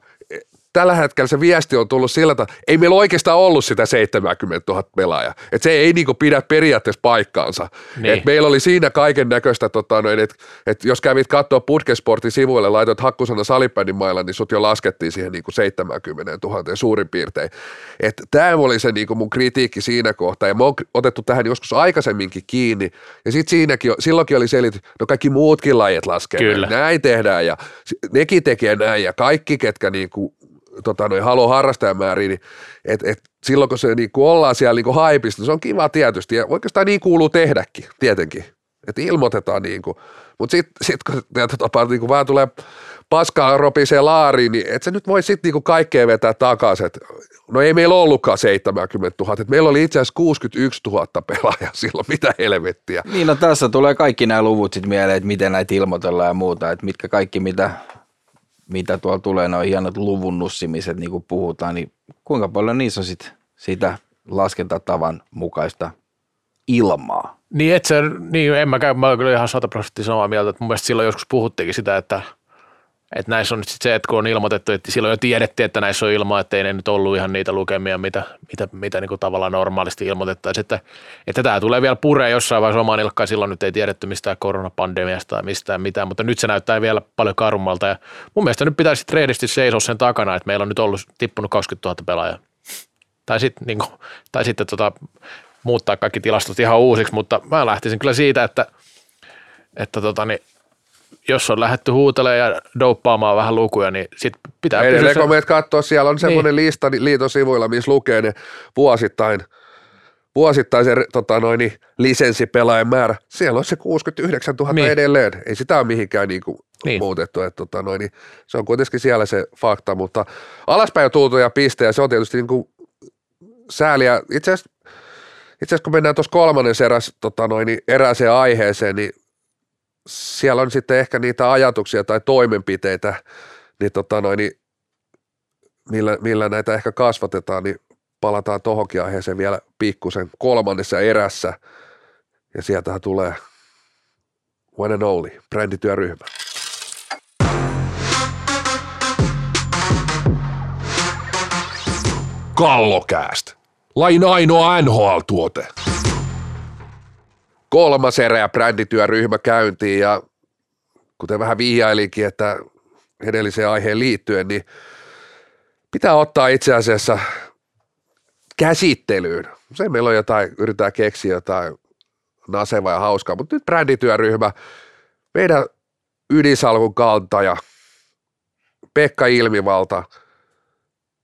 Tällä hetkellä se viesti on tullut sillä että ei meillä oikeastaan ollut sitä 70 000 pelaajaa. Et se ei niinku pidä periaatteessa paikkaansa. Niin. Et meillä oli siinä kaiken näköistä, tota, että et jos kävit katsoa Putkesportin sivuille, laitoit hakkusana salibändin mailla, niin sut jo laskettiin siihen niinku 70 000 suurin piirtein. Tämä oli se niinku mun kritiikki siinä kohtaa, ja me on otettu tähän joskus aikaisemminkin kiinni, ja sitten siinäkin, silloinkin oli selitys, no kaikki muutkin lajit laskee, Kyllä. näin, tehdään, ja nekin tekee näin, ja kaikki, ketkä niinku, tota, noin haluaa harrastajamääriä, niin et, et, silloin kun se niinku ollaan siellä niinku haipista, niin se on kiva tietysti, ja oikeastaan niin kuuluu tehdäkin, tietenkin, että ilmoitetaan niinku, mutta sitten sit, kun tapaa niinku vähän tulee paskaa ropisee laariin, niin et sä nyt voi sitten niinku kaikkea vetää takaisin, no ei meillä ollutkaan 70 000, et meillä oli itse asiassa 61 000 pelaajaa *laughs* silloin, mitä helvettiä. Niin no tässä tulee kaikki nämä luvut sitten mieleen, että miten näitä ilmoitellaan ja muuta, että mitkä kaikki mitä, mitä tuolla tulee, ne on hienot luvun nussimiset, niin kuin puhutaan, niin kuinka paljon niissä on sit sitä laskentatavan mukaista ilmaa? Niin, et se, niin en mä käy, mä oon kyllä ihan sataprosenttisesti samaa mieltä, että mun mielestä silloin joskus puhuttiinkin sitä, että, että näissä on nyt sit se, että kun on ilmoitettu, että silloin jo tiedettiin, että näissä on ilmaa, että ei ne nyt ollut ihan niitä lukemia, mitä, mitä, mitä niin kuin tavallaan normaalisti ilmoitettaisiin, että, että tämä tulee vielä pureen jossain vaiheessa omaan ilkkaan, silloin nyt ei tiedetty mistään koronapandemiasta tai mistään mitään, mutta nyt se näyttää vielä paljon karummalta. Ja mun mielestä nyt pitäisi reidisti seisoa sen takana, että meillä on nyt ollut tippunut 20 000 pelaajaa. Tai, sit, niin kuin, tai sitten tota, muuttaa kaikki tilastot ihan uusiksi, mutta mä lähtisin kyllä siitä, että, että tota, niin, jos on lähdetty huutelemaan ja douppaamaan vähän lukuja, niin sit pitää pysyä Edelleen sen- kun meidät katsoo, siellä on semmoinen niin. lista liiton sivuilla, missä lukee ne vuosittain, vuosittain se tota noin, niin, lisenssipelaajan määrä. Siellä on se 69 000 Niin. niin. edelleen. Ei sitä ole mihinkään Niin. niin. muutettu. Että, tota noin, niin, se on kuitenkin siellä se fakta, mutta alaspäin on tultu ja piste, ja se on tietysti niinku sääliä. Itse asiassa, itse asiassa kun mennään tuossa kolmannen eräs, tota noin, niin erääseen aiheeseen, niin siellä on sitten ehkä niitä ajatuksia tai toimenpiteitä, niin tota noin, niin millä, millä näitä ehkä kasvatetaan, niin palataan tohonkin aiheeseen vielä pikkusen kolmannessa erässä. Ja sieltähän tulee one and only, brändityöryhmä. Kallokääst. Lain ainoa NHL-tuote. Kolmas erä brändityöryhmä käyntiin ja kuten vähän vihjailinkin, että edelliseen aiheen liittyen, niin pitää ottaa itse asiassa käsittelyyn. Se meillä on jotain, yritetään keksiä jotain nasevaa ja hauskaa, mutta nyt brändityöryhmä, meidän ydinsalkun kantaja, Pekka Ilmivalta,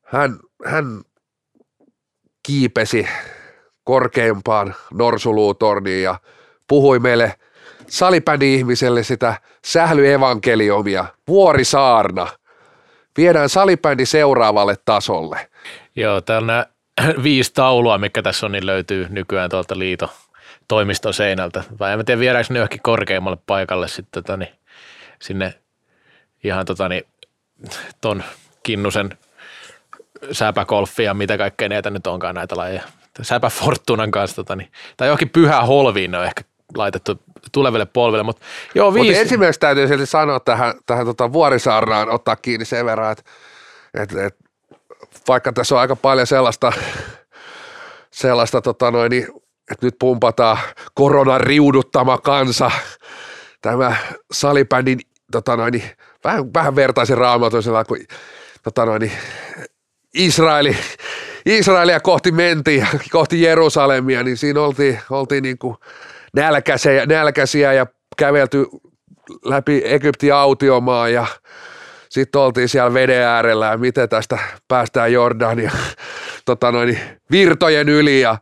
hän, hän kiipesi korkeimpaan norsuluutorniin ja puhui meille salibändi-ihmiselle sitä sählyevankeliumia, vuorisaarna. Viedään salibändi seuraavalle tasolle. Joo, täällä *clears throat* viisi taulua, mikä tässä on, niin löytyy nykyään tuolta liito toimiston seinältä. Vai en tiedä, viedäänkö ne johonkin korkeammalle paikalle sitten tota, niin, sinne ihan tota, niin, ton Kinnusen säpäkolfi ja mitä kaikkea näitä nyt onkaan näitä lajeja. Säpä Fortunan kanssa, tota, niin, tai johonkin pyhään holviin ne on ehkä laitettu tuleville polville, mutta joo, viisi. ensimmäiseksi täytyy silti sanoa tähän, tähän tota vuorisaarnaan, ottaa kiinni sen verran, että, että, että vaikka tässä on aika paljon sellaista, sellaista tota noin, että nyt pumpataan koronan riuduttama kansa, tämä salibändin tota noin, vähän, vähän vertaisen raamatuisella kuin tota noin, Israeli, Israelia kohti mentiin kohti Jerusalemia, niin siinä oltiin, oltiin niin kuin nälkäisiä, nälkäisiä ja kävelty läpi Egyptin autiomaa ja sitten oltiin siellä veden äärellä ja miten tästä päästään Jordania *laughs* tota noin, virtojen yli ja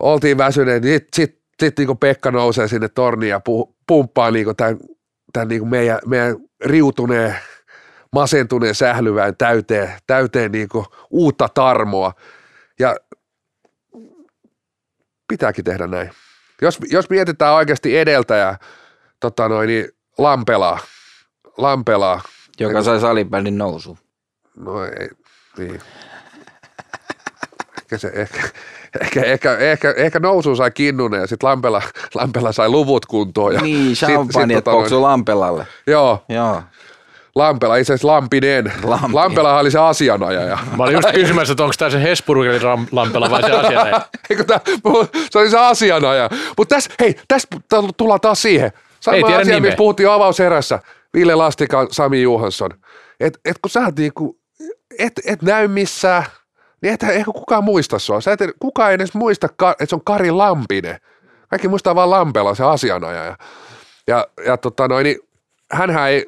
oltiin väsyneet. Sitten sit, sit, niin Pekka nousee sinne torniin ja pu, pumppaa niin tämän, tämän niin meidän, meidän riutuneen masentuneen sählyvään täyteen, täyteen niin uutta tarmoa. Ja pitääkin tehdä näin. Jos, jos mietitään oikeasti edeltäjää, tota noin, niin Lampelaa, Lampelaa, Joka sai salibändin nousu. no ei, niin. Ehkä se, ehkä, ehkä, ehkä, ehkä, ehkä nousu sai Kinnunen ja sitten Lampela, Lampela sai luvut kuntoon. Ja Niin, sit- champagne, sit, että tota noin- Lampelalle. Joo, Joo. Lampela, itse asiassa Lampinen. Lampi. Lampela oli se asianajaja. Mä olin just kysymässä, että onko tämä se Hesburgerin lampela vai se *laughs* asianajaja. Eikö tää, se oli se asianajaja. Mutta tässä, hei, tässä tullaan taas siihen. Sama Ei tiedä asia, nimeä. mistä puhuttiin avauserässä. Ville Lastika, Sami Juhansson. Et, et kun sä et, niinku, et, et näy missään, niin et ehkä kukaan muista sua. Sä et, kukaan ei edes muista, että se on Kari Lampinen. Kaikki muistaa vaan Lampela, se asianajaja. Ja, ja tota noin, niin hänhän ei,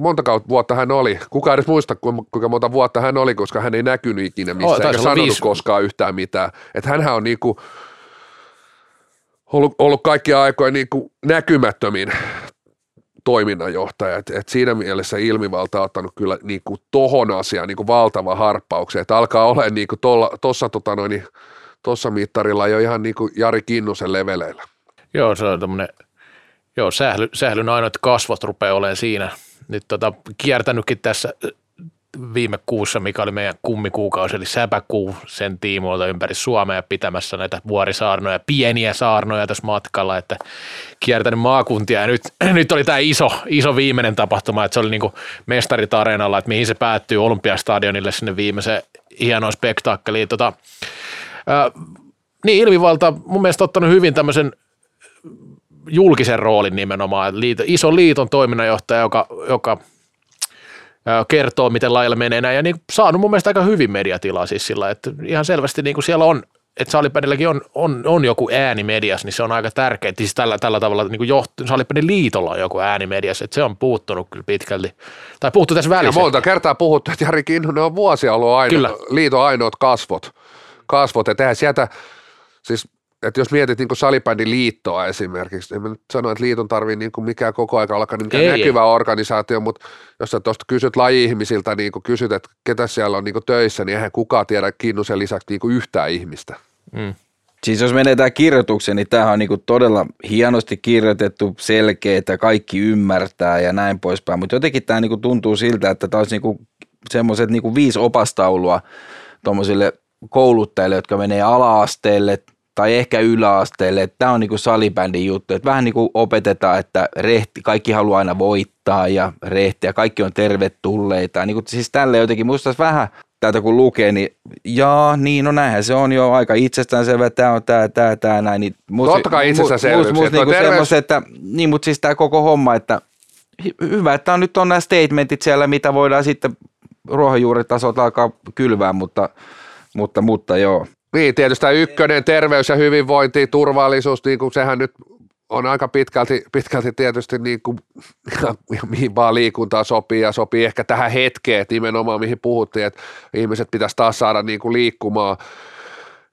monta kautta vuotta hän oli. Kukaan edes muista, ku- kuinka monta vuotta hän oli, koska hän ei näkynyt ikinä Oh, missään, taisi eikä sanonut viisi. koskaan yhtään mitään. Että hänhän on niinku ollut, ollut kaikkia aikoja niinku näkymättömin toiminnanjohtaja. Et, et siinä mielessä ilmivalta on ottanut kyllä niinku tohon asiaan niinku valtava harppauksen. Että alkaa olla niinku tuossa tota noin, niin, tossa mittarilla jo ihan niinku Jari Kinnusen leveleillä. Joo, se on tämmöinen, joo, sähly, sählyn ainoat kasvot rupeaa olemaan siinä. Nyt tota, kiertänytkin tässä viime kuussa, mikä oli meidän kummikuukausi, eli säpäkuu sen tiimoilta ympäri Suomea pitämässä näitä vuorisaarnoja, pieniä saarnoja tässä matkalla, että kiertänyt maakuntia ja nyt, *clears throat* nyt oli tämä iso, iso viimeinen tapahtuma, että se oli niinku mestarit areenalla, että mihin se päättyy Olympiastadionille sinne viimeiseen hienoon spektaakkeliin. Tota, ää, niin ilmivalta mun mielestä ottanut hyvin tämmöisen julkisen roolin nimenomaan, liito, iso liiton toiminnanjohtaja, joka, joka kertoo, miten lailla menee näin, ja niin saanut mun mielestä aika hyvin mediatilaa siis sillä, että ihan selvästi niin kuin siellä on, että Salipädilläkin on, on, on joku ääni mediassa, niin se on aika tärkeää, siis tällä, tällä tavalla niin kuin Salipädin liitolla on joku ääni mediassa, että se on puuttunut kyllä pitkälti, tai puuttu tässä Ja välissä. monta kertaa puhuttu, että Jari Kinnunen on vuosia ollut aino, Kyllä. liiton ainoat kasvot. kasvot. Että eihän sieltä, siis että jos mietit niin salibändin liittoa esimerkiksi, en mä nyt sano, että liiton tarvii niin kuin mikään koko aika olla mikään Ei, näkyvä organisaatio, mutta jos sä tuosta kysyt laji-ihmisiltä, niin kuin kysyt, että ketä siellä on niin kuin töissä, niin eihän kukaan tiedä Kinnusen lisäksi niin kuin yhtään ihmistä. Mm. Siis jos menee tämä kirjoitukseen, niin tämähän on niinku todella hienosti kirjoitettu, selkeä, että kaikki ymmärtää ja näin poispäin. Mutta jotenkin tämä niinku tuntuu siltä, että tämä olisi niinku semmoiset niinku viisi opastaulua tuommoisille kouluttajille, jotka menee ala-asteelle tai ehkä yläasteelle. Tämä on niinku salibändin juttu. Että vähän niinku opetetaan, että rehti, kaikki haluaa aina voittaa ja rehti ja kaikki on tervetulleita. Niinku, siis tälle jotenkin musta vähän täältä kun lukee, niin jaa, niin no näinhän se on jo aika itsestäänselvä, tämä on tämä, tämä, tämä, näin. Niin musta- Totta kai itsestäänselvyys, että on niinku terveys- semmoset, että, niin, mutta siis tämä koko homma, että hy- hyvä, että on nyt on nämä statementit siellä, mitä voidaan sitten ruohonjuuritasolta alkaa kylvää, mutta, mutta, mutta joo. Niin, tietysti tämä ykkönen, terveys ja hyvinvointi, turvallisuus, niin kuin sehän nyt on aika pitkälti, pitkälti tietysti niin kuin, *laughs* mihin vaan liikuntaa sopii ja sopii ehkä tähän hetkeen, että nimenomaan mihin puhuttiin, että ihmiset pitäisi taas saada niin kuin liikkumaan,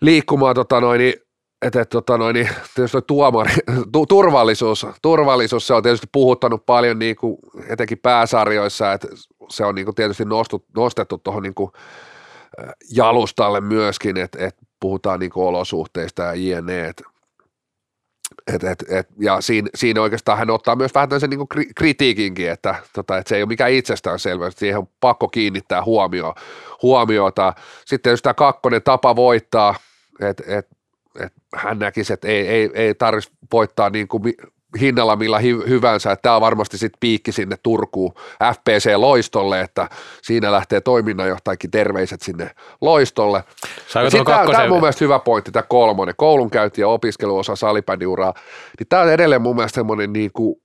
liikkumaan tota noin, niin, että, että tota noin, niin, tietysti tuomari, *laughs* tu, turvallisuus, turvallisuus, se on tietysti puhuttanut paljon niin kuin, etenkin pääsarjoissa, että se on niin kuin tietysti nostut, nostettu tuohon niin kuin, jalustalle myöskin, että et puhutaan niinku olosuhteista ja jne. Et, et, et, et, ja siinä, siinä oikeastaan hän ottaa myös vähän sen niinku kri- kritiikinkin, että, tota, että se ei ole mikään itsestäänselvyys, että siihen on pakko kiinnittää huomio, huomiota. Sitten jos tämä kakkonen tapa voittaa, että et, et hän näkisi, että ei, ei, ei tarvitsisi voittaa niin kuin hinnalla millä hy- hyvänsä, että tämä on varmasti sitten piikki sinne Turkuun FPC-loistolle, että siinä lähtee toiminnanjohtajakin terveiset sinne loistolle. Tämä on mun mielestä hyvä pointti, tämä kolmonen, koulunkäynti ja opiskeluosa salibändiuraa, niin tämä on edelleen mun mielestä semmoinen niin kuin,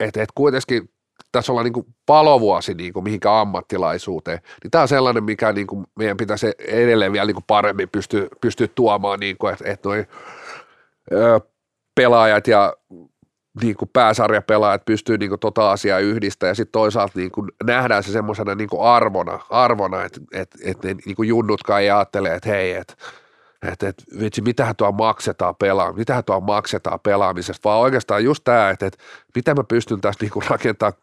että, että kuitenkin tässä ollaan niin kuin palovuosi niin kuin mihinkä ammattilaisuuteen, niin tämä on sellainen, mikä niin kuin meidän pitäisi edelleen vielä niin kuin paremmin pystyä, pystyä tuomaan, niin kuin, että, että noi, ö, pelaajat ja niin kuin pääsarjapelaajat pystyy niin kuin tota asiaa yhdistämään ja sitten toisaalta niin kuin nähdään se semmoisena niin arvona, arvona että että että ne niin kuin junnutkaan ei ajattele, että hei, että että, että vitsi, mitähän tuo maksetaan pelaa, mitähän tuo maksetaan pelaamisesta, vaan oikeastaan just tämä, että, että miten mä pystyn tässä niin kuin rakentamaan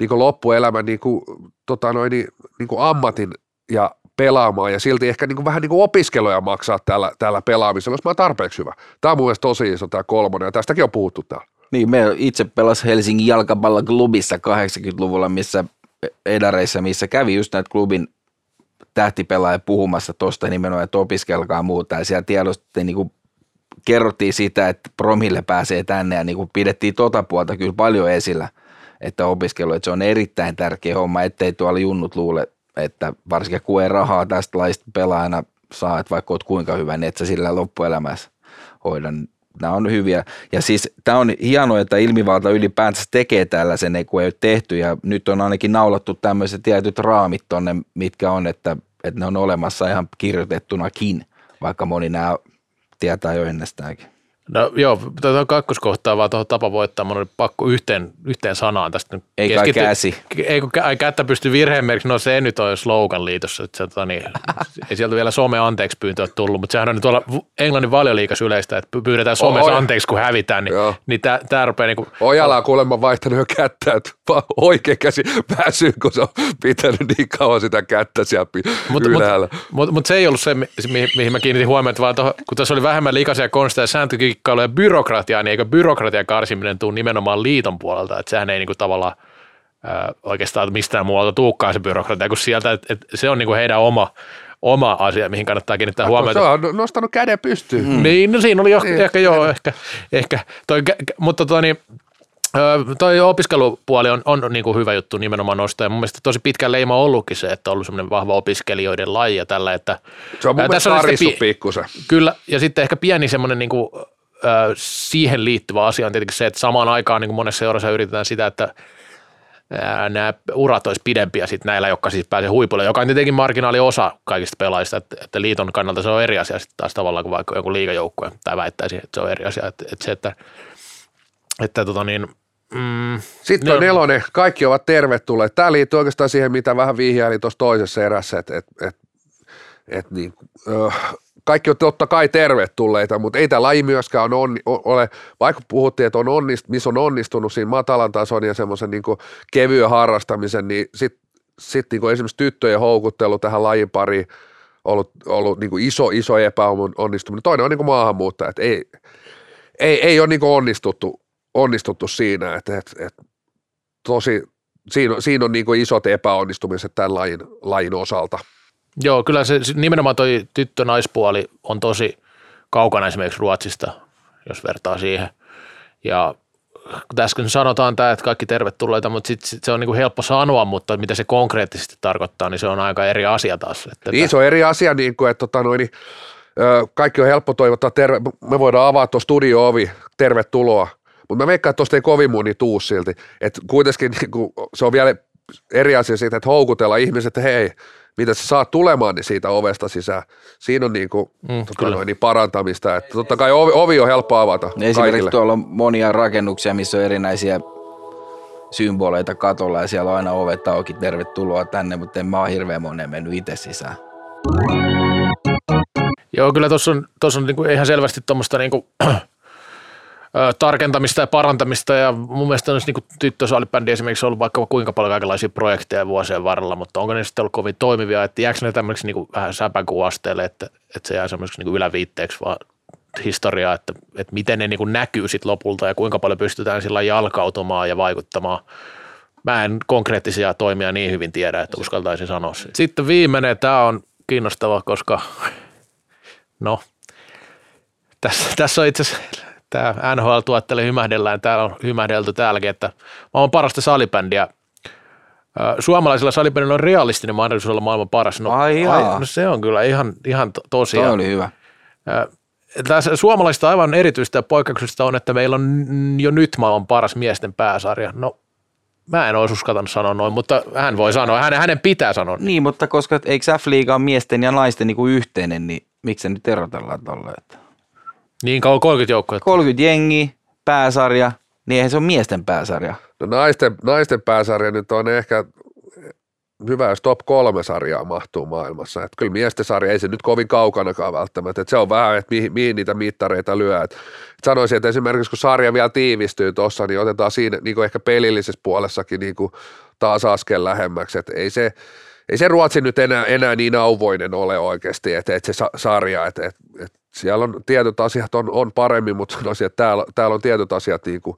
niin kuin loppuelämän niin kuin, tota noin, niin, niin kuin ammatin ja pelaamaan ja silti ehkä niin kuin vähän niin kuin opiskeluja maksaa tällä, tällä pelaamisella, jos mä oon tarpeeksi hyvä. Tämä on mun mielestä tosi iso tämä kolmonen ja tästäkin on puhuttu täällä. Niin, me itse pelas Helsingin jalkapalloklubissa 80-luvulla, missä edareissa, missä kävi just näitä klubin tähtipelaaja puhumassa tuosta nimenomaan, että opiskelkaa muuta. Ja siellä tiedostettiin niin kuin kerrottiin sitä, että promille pääsee tänne ja niin kuin pidettiin tota puolta kyllä paljon esillä, että opiskelu, että se on erittäin tärkeä homma, ettei tuolla junnut luule, että varsinkin kun ei rahaa tästä laista pelaajana saa, että vaikka olet kuinka hyvä, niin et sä sillä loppuelämässä hoida. Nämä on hyviä. Ja siis tämä on hienoa, että ilmivalta ylipäänsä tekee tällaisen, kun ei ole tehty. Ja nyt on ainakin naulattu tämmöiset tietyt raamit tonne, mitkä on, että, että ne on olemassa ihan kirjoitettunakin, vaikka moni nämä tietää jo ennestäänkin. No joo, tuota kakkoskohtaa vaan tuohon tapa voittaa, mun oli pakko yhteen, yhteen sanaan tästä Ei kai käsi. Ei kun kä- kättä pysty virheen merkiksi, no se nyt on slogan liitossa, että se, tota, niin, *laughs* ei sieltä vielä some anteeksi pyyntöä tullut, mutta sehän on tuolla Englannin valioliikas yleistä, että pyydetään somessa Oi. anteeksi, kun hävitään, niin, Joo. niin tää, tää rupeaa niinku, Ojala on kuulemma vaihtanut jo kättä, että oikea käsi väsyy, kun se on pitänyt niin kauan sitä kättä siellä Mutta ylhäällä. mut, mut, mut se ei ollut se, mi- mihin, mihin mä kiinnitin huomiota, vaan toho, kun tässä oli vähemmän likaisia konsteja, sääntökikkailuja ja byrokratiaa, niin eikö byrokratian karsiminen tule nimenomaan liiton puolelta, että sehän ei niinku tavallaan ää, oikeastaan mistään muualta tuukkaan se byrokratia, kun sieltä, että et se on niinku heidän oma, oma asia, mihin kannattaa kiinnittää Se huomiota. on nostanut käden pystyyn. Mm. Niin, no siinä oli jo, Niin. ehkä joo, ehkä, ehkä. Toi, mutta toi, niin, ö, toi opiskelupuoli on, on niin kuin hyvä juttu nimenomaan nostaa. Ja mun mielestä tosi pitkä leima on ollutkin se, että on ollut semmoinen vahva opiskelijoiden laji ja tällä, että Se on mun Ää, sitten karissu pi- pikkusen. Kyllä, ja sitten ehkä pieni semmoinen niin kuin, siihen liittyvä asia on tietenkin se, että samaan aikaan niin kuin monessa seurassa yritetään sitä, että nämä urat olisi pidempiä sitten näillä, jotka siis pääsee huipulle, joka on tietenkin marginaali osa kaikista pelaajista, että, että liiton kannalta se on eri asia sitten taas tavallaan kuin vaikka joku liigajoukkue, tai väittäisi, että se on eri asia, että, että se, että, että tota niin, mm, Sitten on nelonen, kaikki ovat tervetulleet. Tämä liittyy oikeastaan siihen, mitä vähän vihjaili tuossa toisessa erässä, että et, et, et niin, ö, kaikki on totta kai tervetulleita, mutta ei tämä laji myöskään on ole, vaikka puhuttiin, että on onnist, missä on onnistunut siinä matalan tason ja semmoisen niin kevyen harrastamisen, niin sitten sit niin esimerkiksi tyttöjen houkuttelu tähän lajin pariin ollut, ollut niin iso, iso epäonnistuminen. Toinen on niin maahanmuuttaja, että ei, ei, ei ole niin onnistuttu, onnistuttu siinä, että, että, että tosi, siinä siinä on niin isot epäonnistumiset tämän lajin, lajin osalta. Joo, kyllä se nimenomaan toi tyttö-naispuoli on tosi kaukana esimerkiksi Ruotsista, jos vertaa siihen. Ja kun äsken sanotaan tämä, että kaikki tervetulleita, mutta sit, sit se on niinku helppo sanoa, mutta mitä se konkreettisesti tarkoittaa, niin se on aika eri asia taas. Että, Niin se on eri asia, niin kuin, että tota, noin, niin, kaikki on helppo toivottaa, terve, me voidaan avata tuo studio-ovi, tervetuloa, mutta mä veikkaan, että tuosta ei kovin moni tuu silti. Et kuitenkin niin kuin, se on vielä eri asia siitä, että houkutella ihmiset, että hei, mitä sä saat tulemaan niin siitä ovesta sisään. Siinä on niin kuin, Mm, tota, kyllä. noin, niin parantamista. Että totta kai ovi, ovi on helppo avata Esimerkiksi kaikille. tuolla on monia rakennuksia, missä on erinäisiä symboleita katolla ja siellä on aina ovet auki, tervetuloa tänne, mutta en mä ole hirveän monen mennyt itse sisään. Joo, kyllä tuossa on, tossa on niinku ihan selvästi tuommoista niinku, tarkentamista ja parantamista ja mun mielestä on niinku tyttösalibändi esimerkiksi ollut vaikka kuinka paljon kaikenlaisia projekteja vuosien varrella, mutta onko ne sitten ollut kovin toimivia, että jääkö ne tämmöiseksi niinku vähän säpäkuasteelle, että, että se jää semmoiseksi niinku yläviitteeksi vaan historiaa, että, että miten ne niinku näkyy sitten lopulta ja kuinka paljon pystytään sillä jalkautumaan ja vaikuttamaan. Mä en konkreettisia toimia niin hyvin tiedä, että uskaltaisin sanoa sen. Sitten viimeinen, tämä on kiinnostava, koska *laughs* no, tässä, tässä on itse asiassa tämä NHL tuottelee hymähdellään, täällä on hymähdelty täälläkin, että maailman parasta salibändiä. Suomalaisilla salibändillä on realistinen mahdollisuus olla maailman paras. No, Ai jaa. no se on kyllä ihan, ihan to- Toi tosiaan. oli hyvä. Tässä suomalaisista aivan erityistä ja poikkeuksellista on, että meillä on jo nyt maailman paras miesten pääsarja. No, mä en olisi uskaltanut sanoa noin, mutta hän voi sanoa, hänen, hänen pitää sanoa. Niin, mutta koska eikö F-liiga on miesten ja naisten niin kuin yhteinen, niin miksi se nyt erotellaan tolle? Niin kauan 30 joukkoja. 30 jengi, pääsarja, niin eihän se ole miesten pääsarja. No naisten, naisten pääsarja nyt on ehkä hyvä, jos top kolme sarjaa mahtuu maailmassa. Et kyllä miesten sarja ei se nyt kovin kaukanakaan välttämättä. Et se on vähän, että mihin, mihin niitä mittareita lyö. Et, et sanoisin, että esimerkiksi kun sarja vielä tiivistyy tuossa, niin otetaan siinä niin kuin ehkä pelillisessä puolessakin niin kuin taas askel lähemmäksi. Et ei se, ei se Ruotsi nyt enää, enää niin auvoinen ole oikeasti, että et se sa- sarja, että et, et siellä on tietyt asiat on, on paremmin, mutta sanoisin, että täällä, täällä on tietyt asiat niin kuin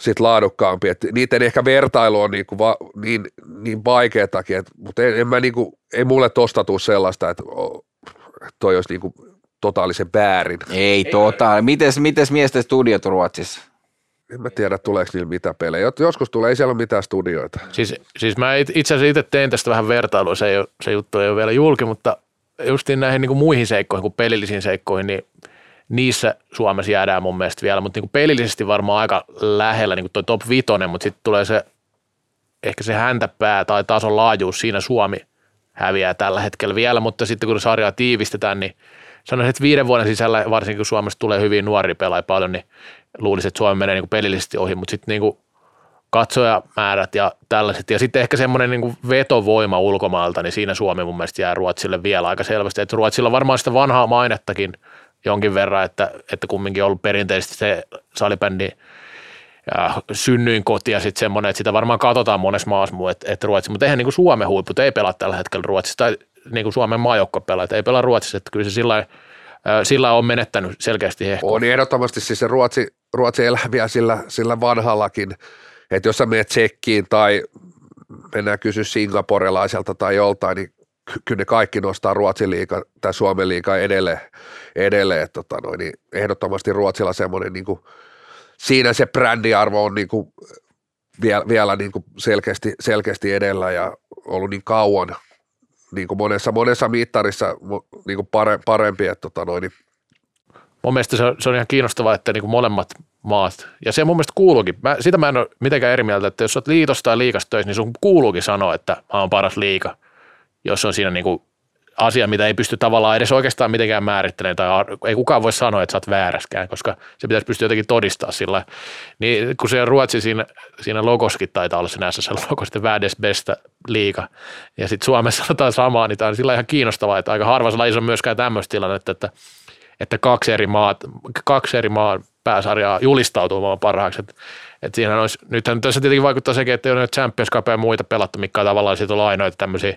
sit laadukkaampi. Et niiden ehkä vertailu on niinku va, niin, niin vaikeatakin, et, mutta en, en mä niinku, ei mulle tosta tuu sellaista, että toi olisi niinku totaalisen väärin. Ei tota. Mites, mites miesten studiot Ruotsissa? En mä tiedä, tuleeko niillä mitä pelejä. Joskus tulee, ei siellä ole mitään studioita. Siis, siis mä it- itse asiassa itse tein tästä vähän vertailua, se, ei ole, se juttu ei ole vielä julki, mutta justiin näihin niin kuin muihin seikkoihin kuin pelillisiin seikkoihin, niin niissä Suomessa jäädään mun mielestä vielä, mutta niin kuin pelillisesti varmaan aika lähellä niin kuin toi top vitonen, mutta sitten tulee se ehkä se häntäpää tai tason laajuus siinä Suomi häviää tällä hetkellä vielä, mutta sitten kun sarjaa tiivistetään, niin sanoisin, että viiden vuoden sisällä, varsinkin kun Suomesta tulee hyvin nuoria pelaajia paljon, niin luulisin, että Suomi menee niin pelillisesti ohi, mutta sitten niin katsojamäärät ja tällaiset. Ja sitten ehkä semmoinen niin vetovoima ulkomaalta, niin siinä Suomi mun mielestä jää Ruotsille vielä aika selvästi. Että Ruotsilla on varmaan sitä vanhaa mainettakin jonkin verran, että, että kumminkin on ollut perinteisesti se salibändi ja synnyin koti ja sitten semmoinen, että sitä varmaan katsotaan monessa maassa muu, että, että Ruotsi, mutta eihän niin kuin Suomen huiput ei pelaa tällä hetkellä Ruotsissa, tai niin kuin Suomen maajoukko pelaa, ei pelaa Ruotsissa, että kyllä se sillä sillä on menettänyt selkeästi hehkoa. On ehdottomasti siis se Ruotsi, Ruotsi elää vielä sillä, sillä vanhallakin, että jos sä menet Tsekkiin tai mennään kysyä singaporelaiselta tai joltain, niin ky- kyllä ne kaikki nostaa Ruotsin liiga tai Suomen liiga edelleen, edelleen tota noin, niin ehdottomasti Ruotsilla semmoinen niin kuin, siinä se brändiarvo on niin kuin, vielä, vielä niin kuin selkeästi, selkeästi edellä ja ollut niin kauan niin kuin monessa, monessa mittarissa niin kuin pare, parempi, että tota noin, niin Mun mielestä se on, se on ihan kiinnostavaa, että niin kuin molemmat maat, ja se mun mielestä kuuluukin, mä, sitä mä en ole mitenkään eri mieltä, että jos sä oot liitossa tai liikassa töissä, niin sun kuuluukin sanoa, että mä oon paras liika, jos on siinä niin kuin asia, mitä ei pysty tavallaan edes oikeastaan mitenkään määrittelemään, tai ei kukaan voi sanoa, että sä oot vääräskään, koska se pitäisi pystyä jotenkin todistaa sillä. Niin kun se Ruotsi siinä, siinä logoskin taitaa olla se SSL-logo, sitten Värdes Besta liiga, ja sitten Suomessa sanotaan samaa, niin tämä on sillä ihan kiinnostavaa, että aika harvassa lajissa on myöskään tämmöistä tilannetta, että että kaksi eri, maat, kaksi eri maan pääsarjaa julistautuu maailman parhaaksi. Et, et siinä olisi, nythän tässä tietenkin vaikuttaa sekin, että ei ole Champions Cup ja muita pelattu, mikä on tavallaan siitä ollut ainoita tämmöisiä,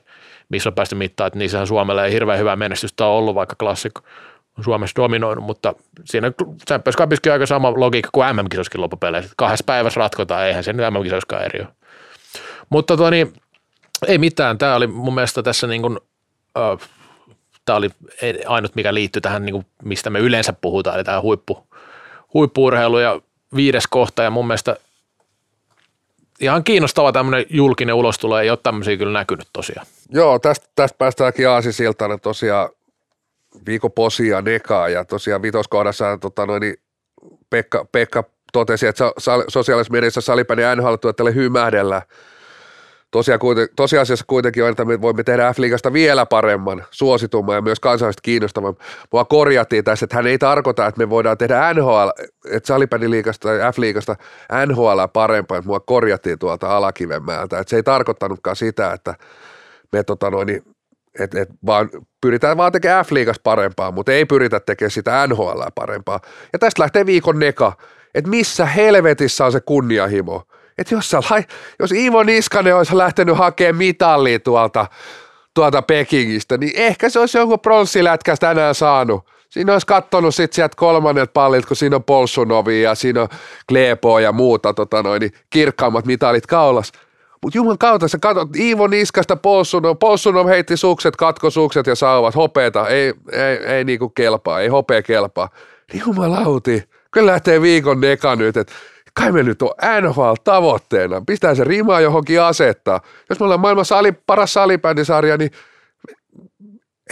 missä on päästy mittaan, että niissähän Suomelle ei hirveän hyvää menestystä ole ollut, vaikka klassikko on Suomessa dominoinut, mutta siinä Champions Cupissakin on aika sama logiikka kuin MM-kisoissakin loppupeleissä. Kahdessa päivässä ratkotaan, eihän se nyt MM-kisoissakaan eri ole. Mutta tota, niin, ei mitään, tämä oli mun mielestä tässä niin kuin, ö, tämä oli ainut, mikä liittyy tähän, niin kuin, mistä me yleensä puhutaan, eli tämä huippu, huippuurheilu ja viides kohta, ja mun mielestä ihan kiinnostava tämmöinen julkinen ulostulo, ei ole tämmöisiä kyllä näkynyt tosiaan. Joo, tästä, tästä päästäänkin aasisiltana tosiaan viikon posia nekaa ja tosiaan vitoskohdassa tota noin, niin Pekka, Pekka totesi, että sa- sosiaalisessa mediassa salipäin ja nhl tuotteelle hymähdellä. Tosiasiassa kuitenkin on, että me voimme tehdä F-liigasta vielä paremman, suositumman ja myös kansallisesti kiinnostavan. Mua korjattiin tässä, että hän ei tarkoita, että me voidaan tehdä NHL, että salibändiliigasta tai F-liigasta NHL parempaa, mua korjattiin tuolta Alakivenmäältä. Että se ei tarkoittanutkaan sitä, että me tota noin, et, et vaan pyritään vaan tekemään F-liigasta parempaa, mutta ei pyritä tekemään sitä NHL parempaa. Ja tästä lähtee viikon neka, että missä helvetissä on se kunnianhimo. Että jos, lai, jos Ivo Niskanen olisi lähtenyt hakemaan mitallia tuolta, tuolta Pekingistä, niin ehkä se olisi joku pronssilätkästä tänään saanut. Siinä olisi kattonut sitten sieltä kolmannet pallit, kun siinä on Polsunovi ja siinä on Kleepo ja muuta tota noin, niin kirkkaammat mitalit kaulas. Mutta juman kautta sä katsot Iivo Niskasta Polsunov, Polsunov heitti sukset, katkosukset ja sauvat, hopeeta, ei, ei, ei niinku kelpaa, ei hopea kelpaa. Niin jumalauti, kyllä lähtee viikon neka nyt, että kai me nyt on NHL tavoitteena, pistää se rimaa johonkin asettaa. Jos me ollaan maailman sali, paras salibändisarja, niin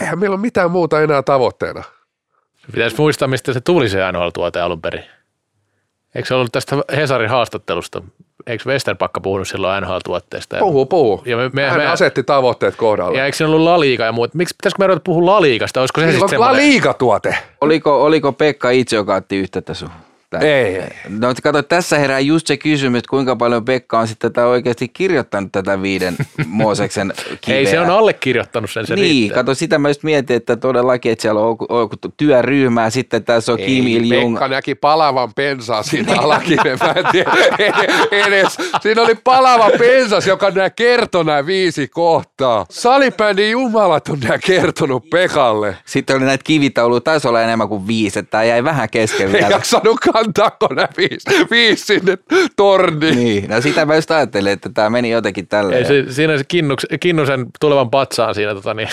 eihän meillä ole mitään muuta enää tavoitteena. Pitäisi muistaa, mistä se tuli se NHL-tuote alun perin. Eikö se ollut tästä Hesarin haastattelusta? Eikö Westerpakka puhunut silloin NHL-tuotteesta? Puhuu, puhuu. Ja me, me, Hän me, asetti tavoitteet kohdalle. ja eikö siinä ollut La Liga ja muut? Miksi pitäisikö me ruveta puhua La Ligasta? Olisiko se Niillä sitten semmoinen? Liiga-tuote. Oliko, oliko Pekka itse, joka otti yhteyttä sun? Ei, ei. No kato, tässä herää just se kysymys, että kuinka paljon Pekka on sitten tätä oikeasti kirjoittanut tätä viiden *laughs* Mooseksen kiveä. Ei, se on allekirjoittanut sen, se niin, riittää. kato sitä mä just mietin, että todellakin, että siellä on joku- työryhmää, sitten tässä on Kim Il-jung. Pekka näki palavan pensaan siinä alakiven. Mä en tiedä edes. Siinä oli palava pensas, joka nää kertoi nämä viisi kohtaa. Salibändin jumalat on nää kertonut Pekalle. Sitten oli näitä kivitauluja, taisi olla enemmän kuin viisi, että tämä jäi vähän kesken Ei jaksanutkaan kantaako nämä viisi, viisi sinne torniin. Niin, no sitä mä just ajattelin, että tämä meni jotenkin tälleen. Ei, se, siinä se kinnuks, Kinnusen tulevan patsaan siinä tota, niin,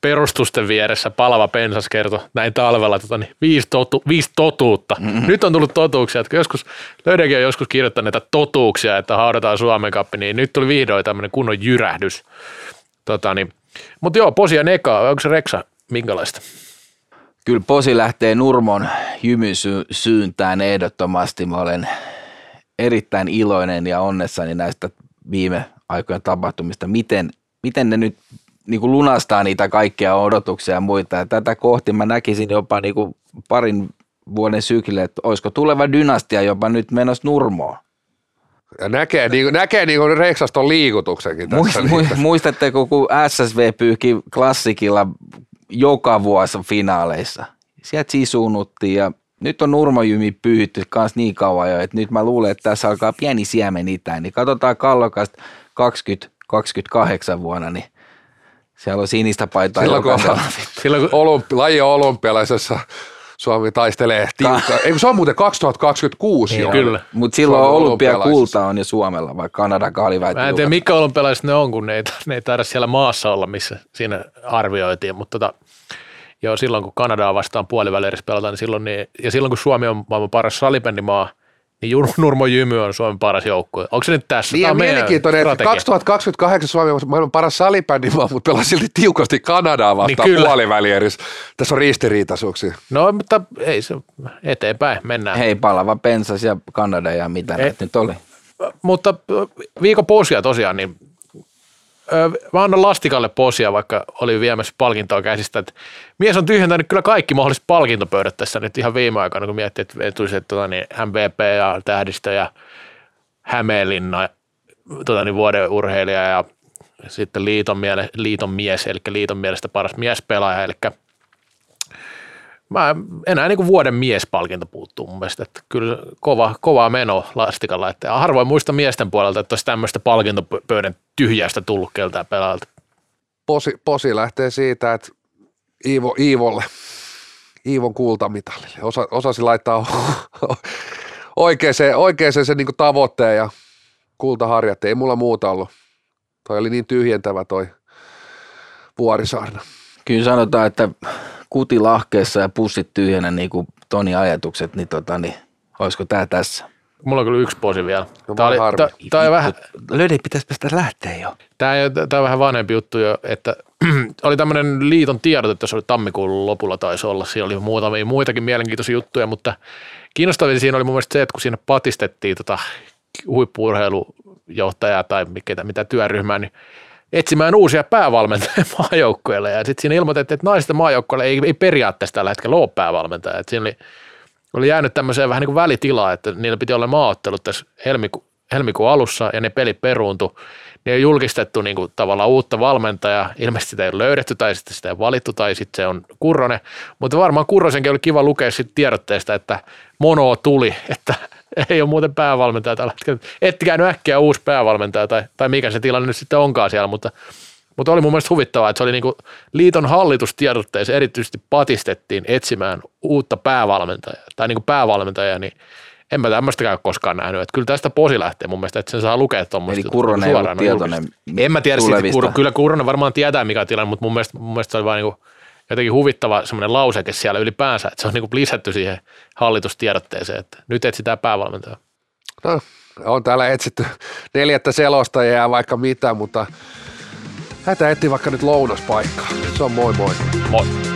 perustusten vieressä palava pensas kertoi näin talvella tota, niin, viisi, totu, viisi totuutta. Mm-hmm. Nyt on tullut totuuksia, että joskus, Löydäkin on joskus kirjoittanut näitä totuuksia, että haudataan Suomen kappi, niin nyt tuli vihdoin tämmöinen kunnon jyrähdys. Tota, niin. Mutta joo, Posia Neka, onko se Reksa minkälaista? Kyllä posi lähtee Nurmon jymysyyntään ehdottomasti. Mä olen erittäin iloinen ja onnessani näistä viime aikojen tapahtumista. Miten, miten ne nyt niin kuin lunastaa niitä kaikkia odotuksia ja muita. Ja tätä kohti mä näkisin jopa niin kuin parin vuoden syklille, että olisiko tuleva dynastia jopa nyt menossa Nurmoon. Ja näkee, niin, näkee niin kuin Reksaston liikutuksenkin tässä. Muist, muistatteko, kun SSV pyyhki klassikilla joka vuosi finaaleissa. Sieltä sisuunnuttiin ja nyt on Nurmojymi pyyhitty kans niin kauan jo, että nyt mä luulen, että tässä alkaa pieni siemen itään. Niin katsotaan kallokasta 20-28 vuonna, niin siellä on sinistä paitaa silloin, kun, *laughs* silloin kun olympi, laji on olympialaisessa Suomi taistelee tiukkaa. Ei, se on muuten 2026 jo. Kyllä. Mutta silloin olympiakulta on jo Suomella, vaikka Kanada kaaliväit. Mä en tiedä, mikä olympialaiset ne on, kun ne ei, ne ei taida siellä maassa olla, missä siinä arvioitiin. Mutta tota, joo, silloin kun Kanadaa vastaan puolivälierissä pelataan, niin silloin, niin, ja silloin kun Suomi on maailman paras salibändimaa – niin *laughs* Nurmo Jymy on Suomen paras joukkue. Onko se nyt tässä? Niin, mielenkiintoinen, että 2028 Suomi on maailman paras salibändi, mutta pelaa silti tiukasti Kanadaa vastaan niin puolivälierissä. Tässä on ristiriitaisuuksia. No, mutta ei se eteenpäin, mennään. Hei, palava pensas ja Kanada ja mitä ei, nyt oli. Mutta viikon posia tosiaan, niin mä annan Lastikalle posia, vaikka oli viemässä palkintoa käsistä. Että mies on tyhjentänyt kyllä kaikki mahdolliset palkintopöydät tässä nyt ihan viime aikoina, kun miettii, että tulisi että, tota, niin MVP ja Tähdistö ja Hämeenlinna, tota, niin vuoden urheilija ja sitten liiton, miele, liiton mies, eli liiton mielestä paras miespelaaja, eli mä enää niin kuin vuoden miespalkinto puuttuu mun mielestä, että kyllä kova, kova meno lastikalla, että harvoin muista miesten puolelta, että olisi tämmöistä palkintopöydän tyhjästä tullut keltään pelaalta. Posi, posi lähtee siitä, että Iivo, Iivolle, Iivon kultamitalille, Osa, osasi laittaa *laughs* oikeaan, oikeaan se niin tavoitteen ja kultaharjat, ei mulla muuta ollut. Toi oli niin tyhjentävä toi Vuorisaarna. Kyllä sanotaan, että kuti lahkeessa ja pussit tyhjänä niin kuin Toni ajatukset, niin, tota, niin olisiko tämä tässä? Mulla on kyllä yksi posi vielä. No, tämä, oli, tämä, tämä vähän... Löydei pitäisi päästä lähteä jo. Tämä, tämä on vähän vanhempi juttu jo, että *clears throat* oli tämmöinen liiton tiedot, että se oli tammikuun lopulla taisi olla. Siinä oli muutamia muitakin mielenkiintoisia juttuja, mutta kiinnostavin siinä oli mun mielestä se, että kun siinä patistettiin tota huippuurheilujohtajaa tai mikä, mitä työryhmää, niin etsimään uusia päävalmentajia *laughs* maajoukkueelle. Ja sitten siinä ilmoitettiin, että naisten maajoukkueelle ei, ei periaatteessa tällä hetkellä ole päävalmentaja. Et siinä oli, oli jäänyt tämmöiseen vähän niin kuin välitilaa, että niillä piti olla maaottelut tässä helmiku, helmikuun alussa ja ne pelit peruuntu. Niin on julkistettu niin kuin tavallaan uutta valmentajaa. Ilmeisesti sitä ei ole löydetty tai sitten sitä ei valittu tai sitten se on Kurronen. Mutta varmaan Kurrosenkin oli kiva lukea sitten tiedotteesta, että mono tuli, että *laughs* ei ole muuten päävalmentaja tällä hetkellä. Ettikää nyt äkkiä uusi päävalmentaja tai, tai mikä se tilanne nyt sitten onkaan siellä, mutta, mutta oli mun mielestä huvittavaa, että se oli niin kuin liiton hallitustiedotteessa erityisesti patistettiin etsimään uutta päävalmentajaa tai niin kuin päävalmentajaa, niin en mä tämmöistäkään koskaan nähnyt. Että kyllä tästä posi lähtee mun mielestä, että sen saa lukea tuommoista. Eli Kurronen ei ollut tietoinen En mä tiedä, siitä, kyllä Kurronen varmaan tietää mikä tilanne, mutta mun mielestä, mun mielestä se oli vain niin kuin jotenkin huvittava semmoinen lauseke siellä ylipäänsä, että se on niin kuin lisätty siihen hallitustiedotteeseen, että nyt etsitään päävalmentajaa. No, on täällä etsitty neljättä selostajaa ja vaikka mitä, mutta hätä etti vaikka nyt lounaspaikkaa. Se on moi moi. Moi.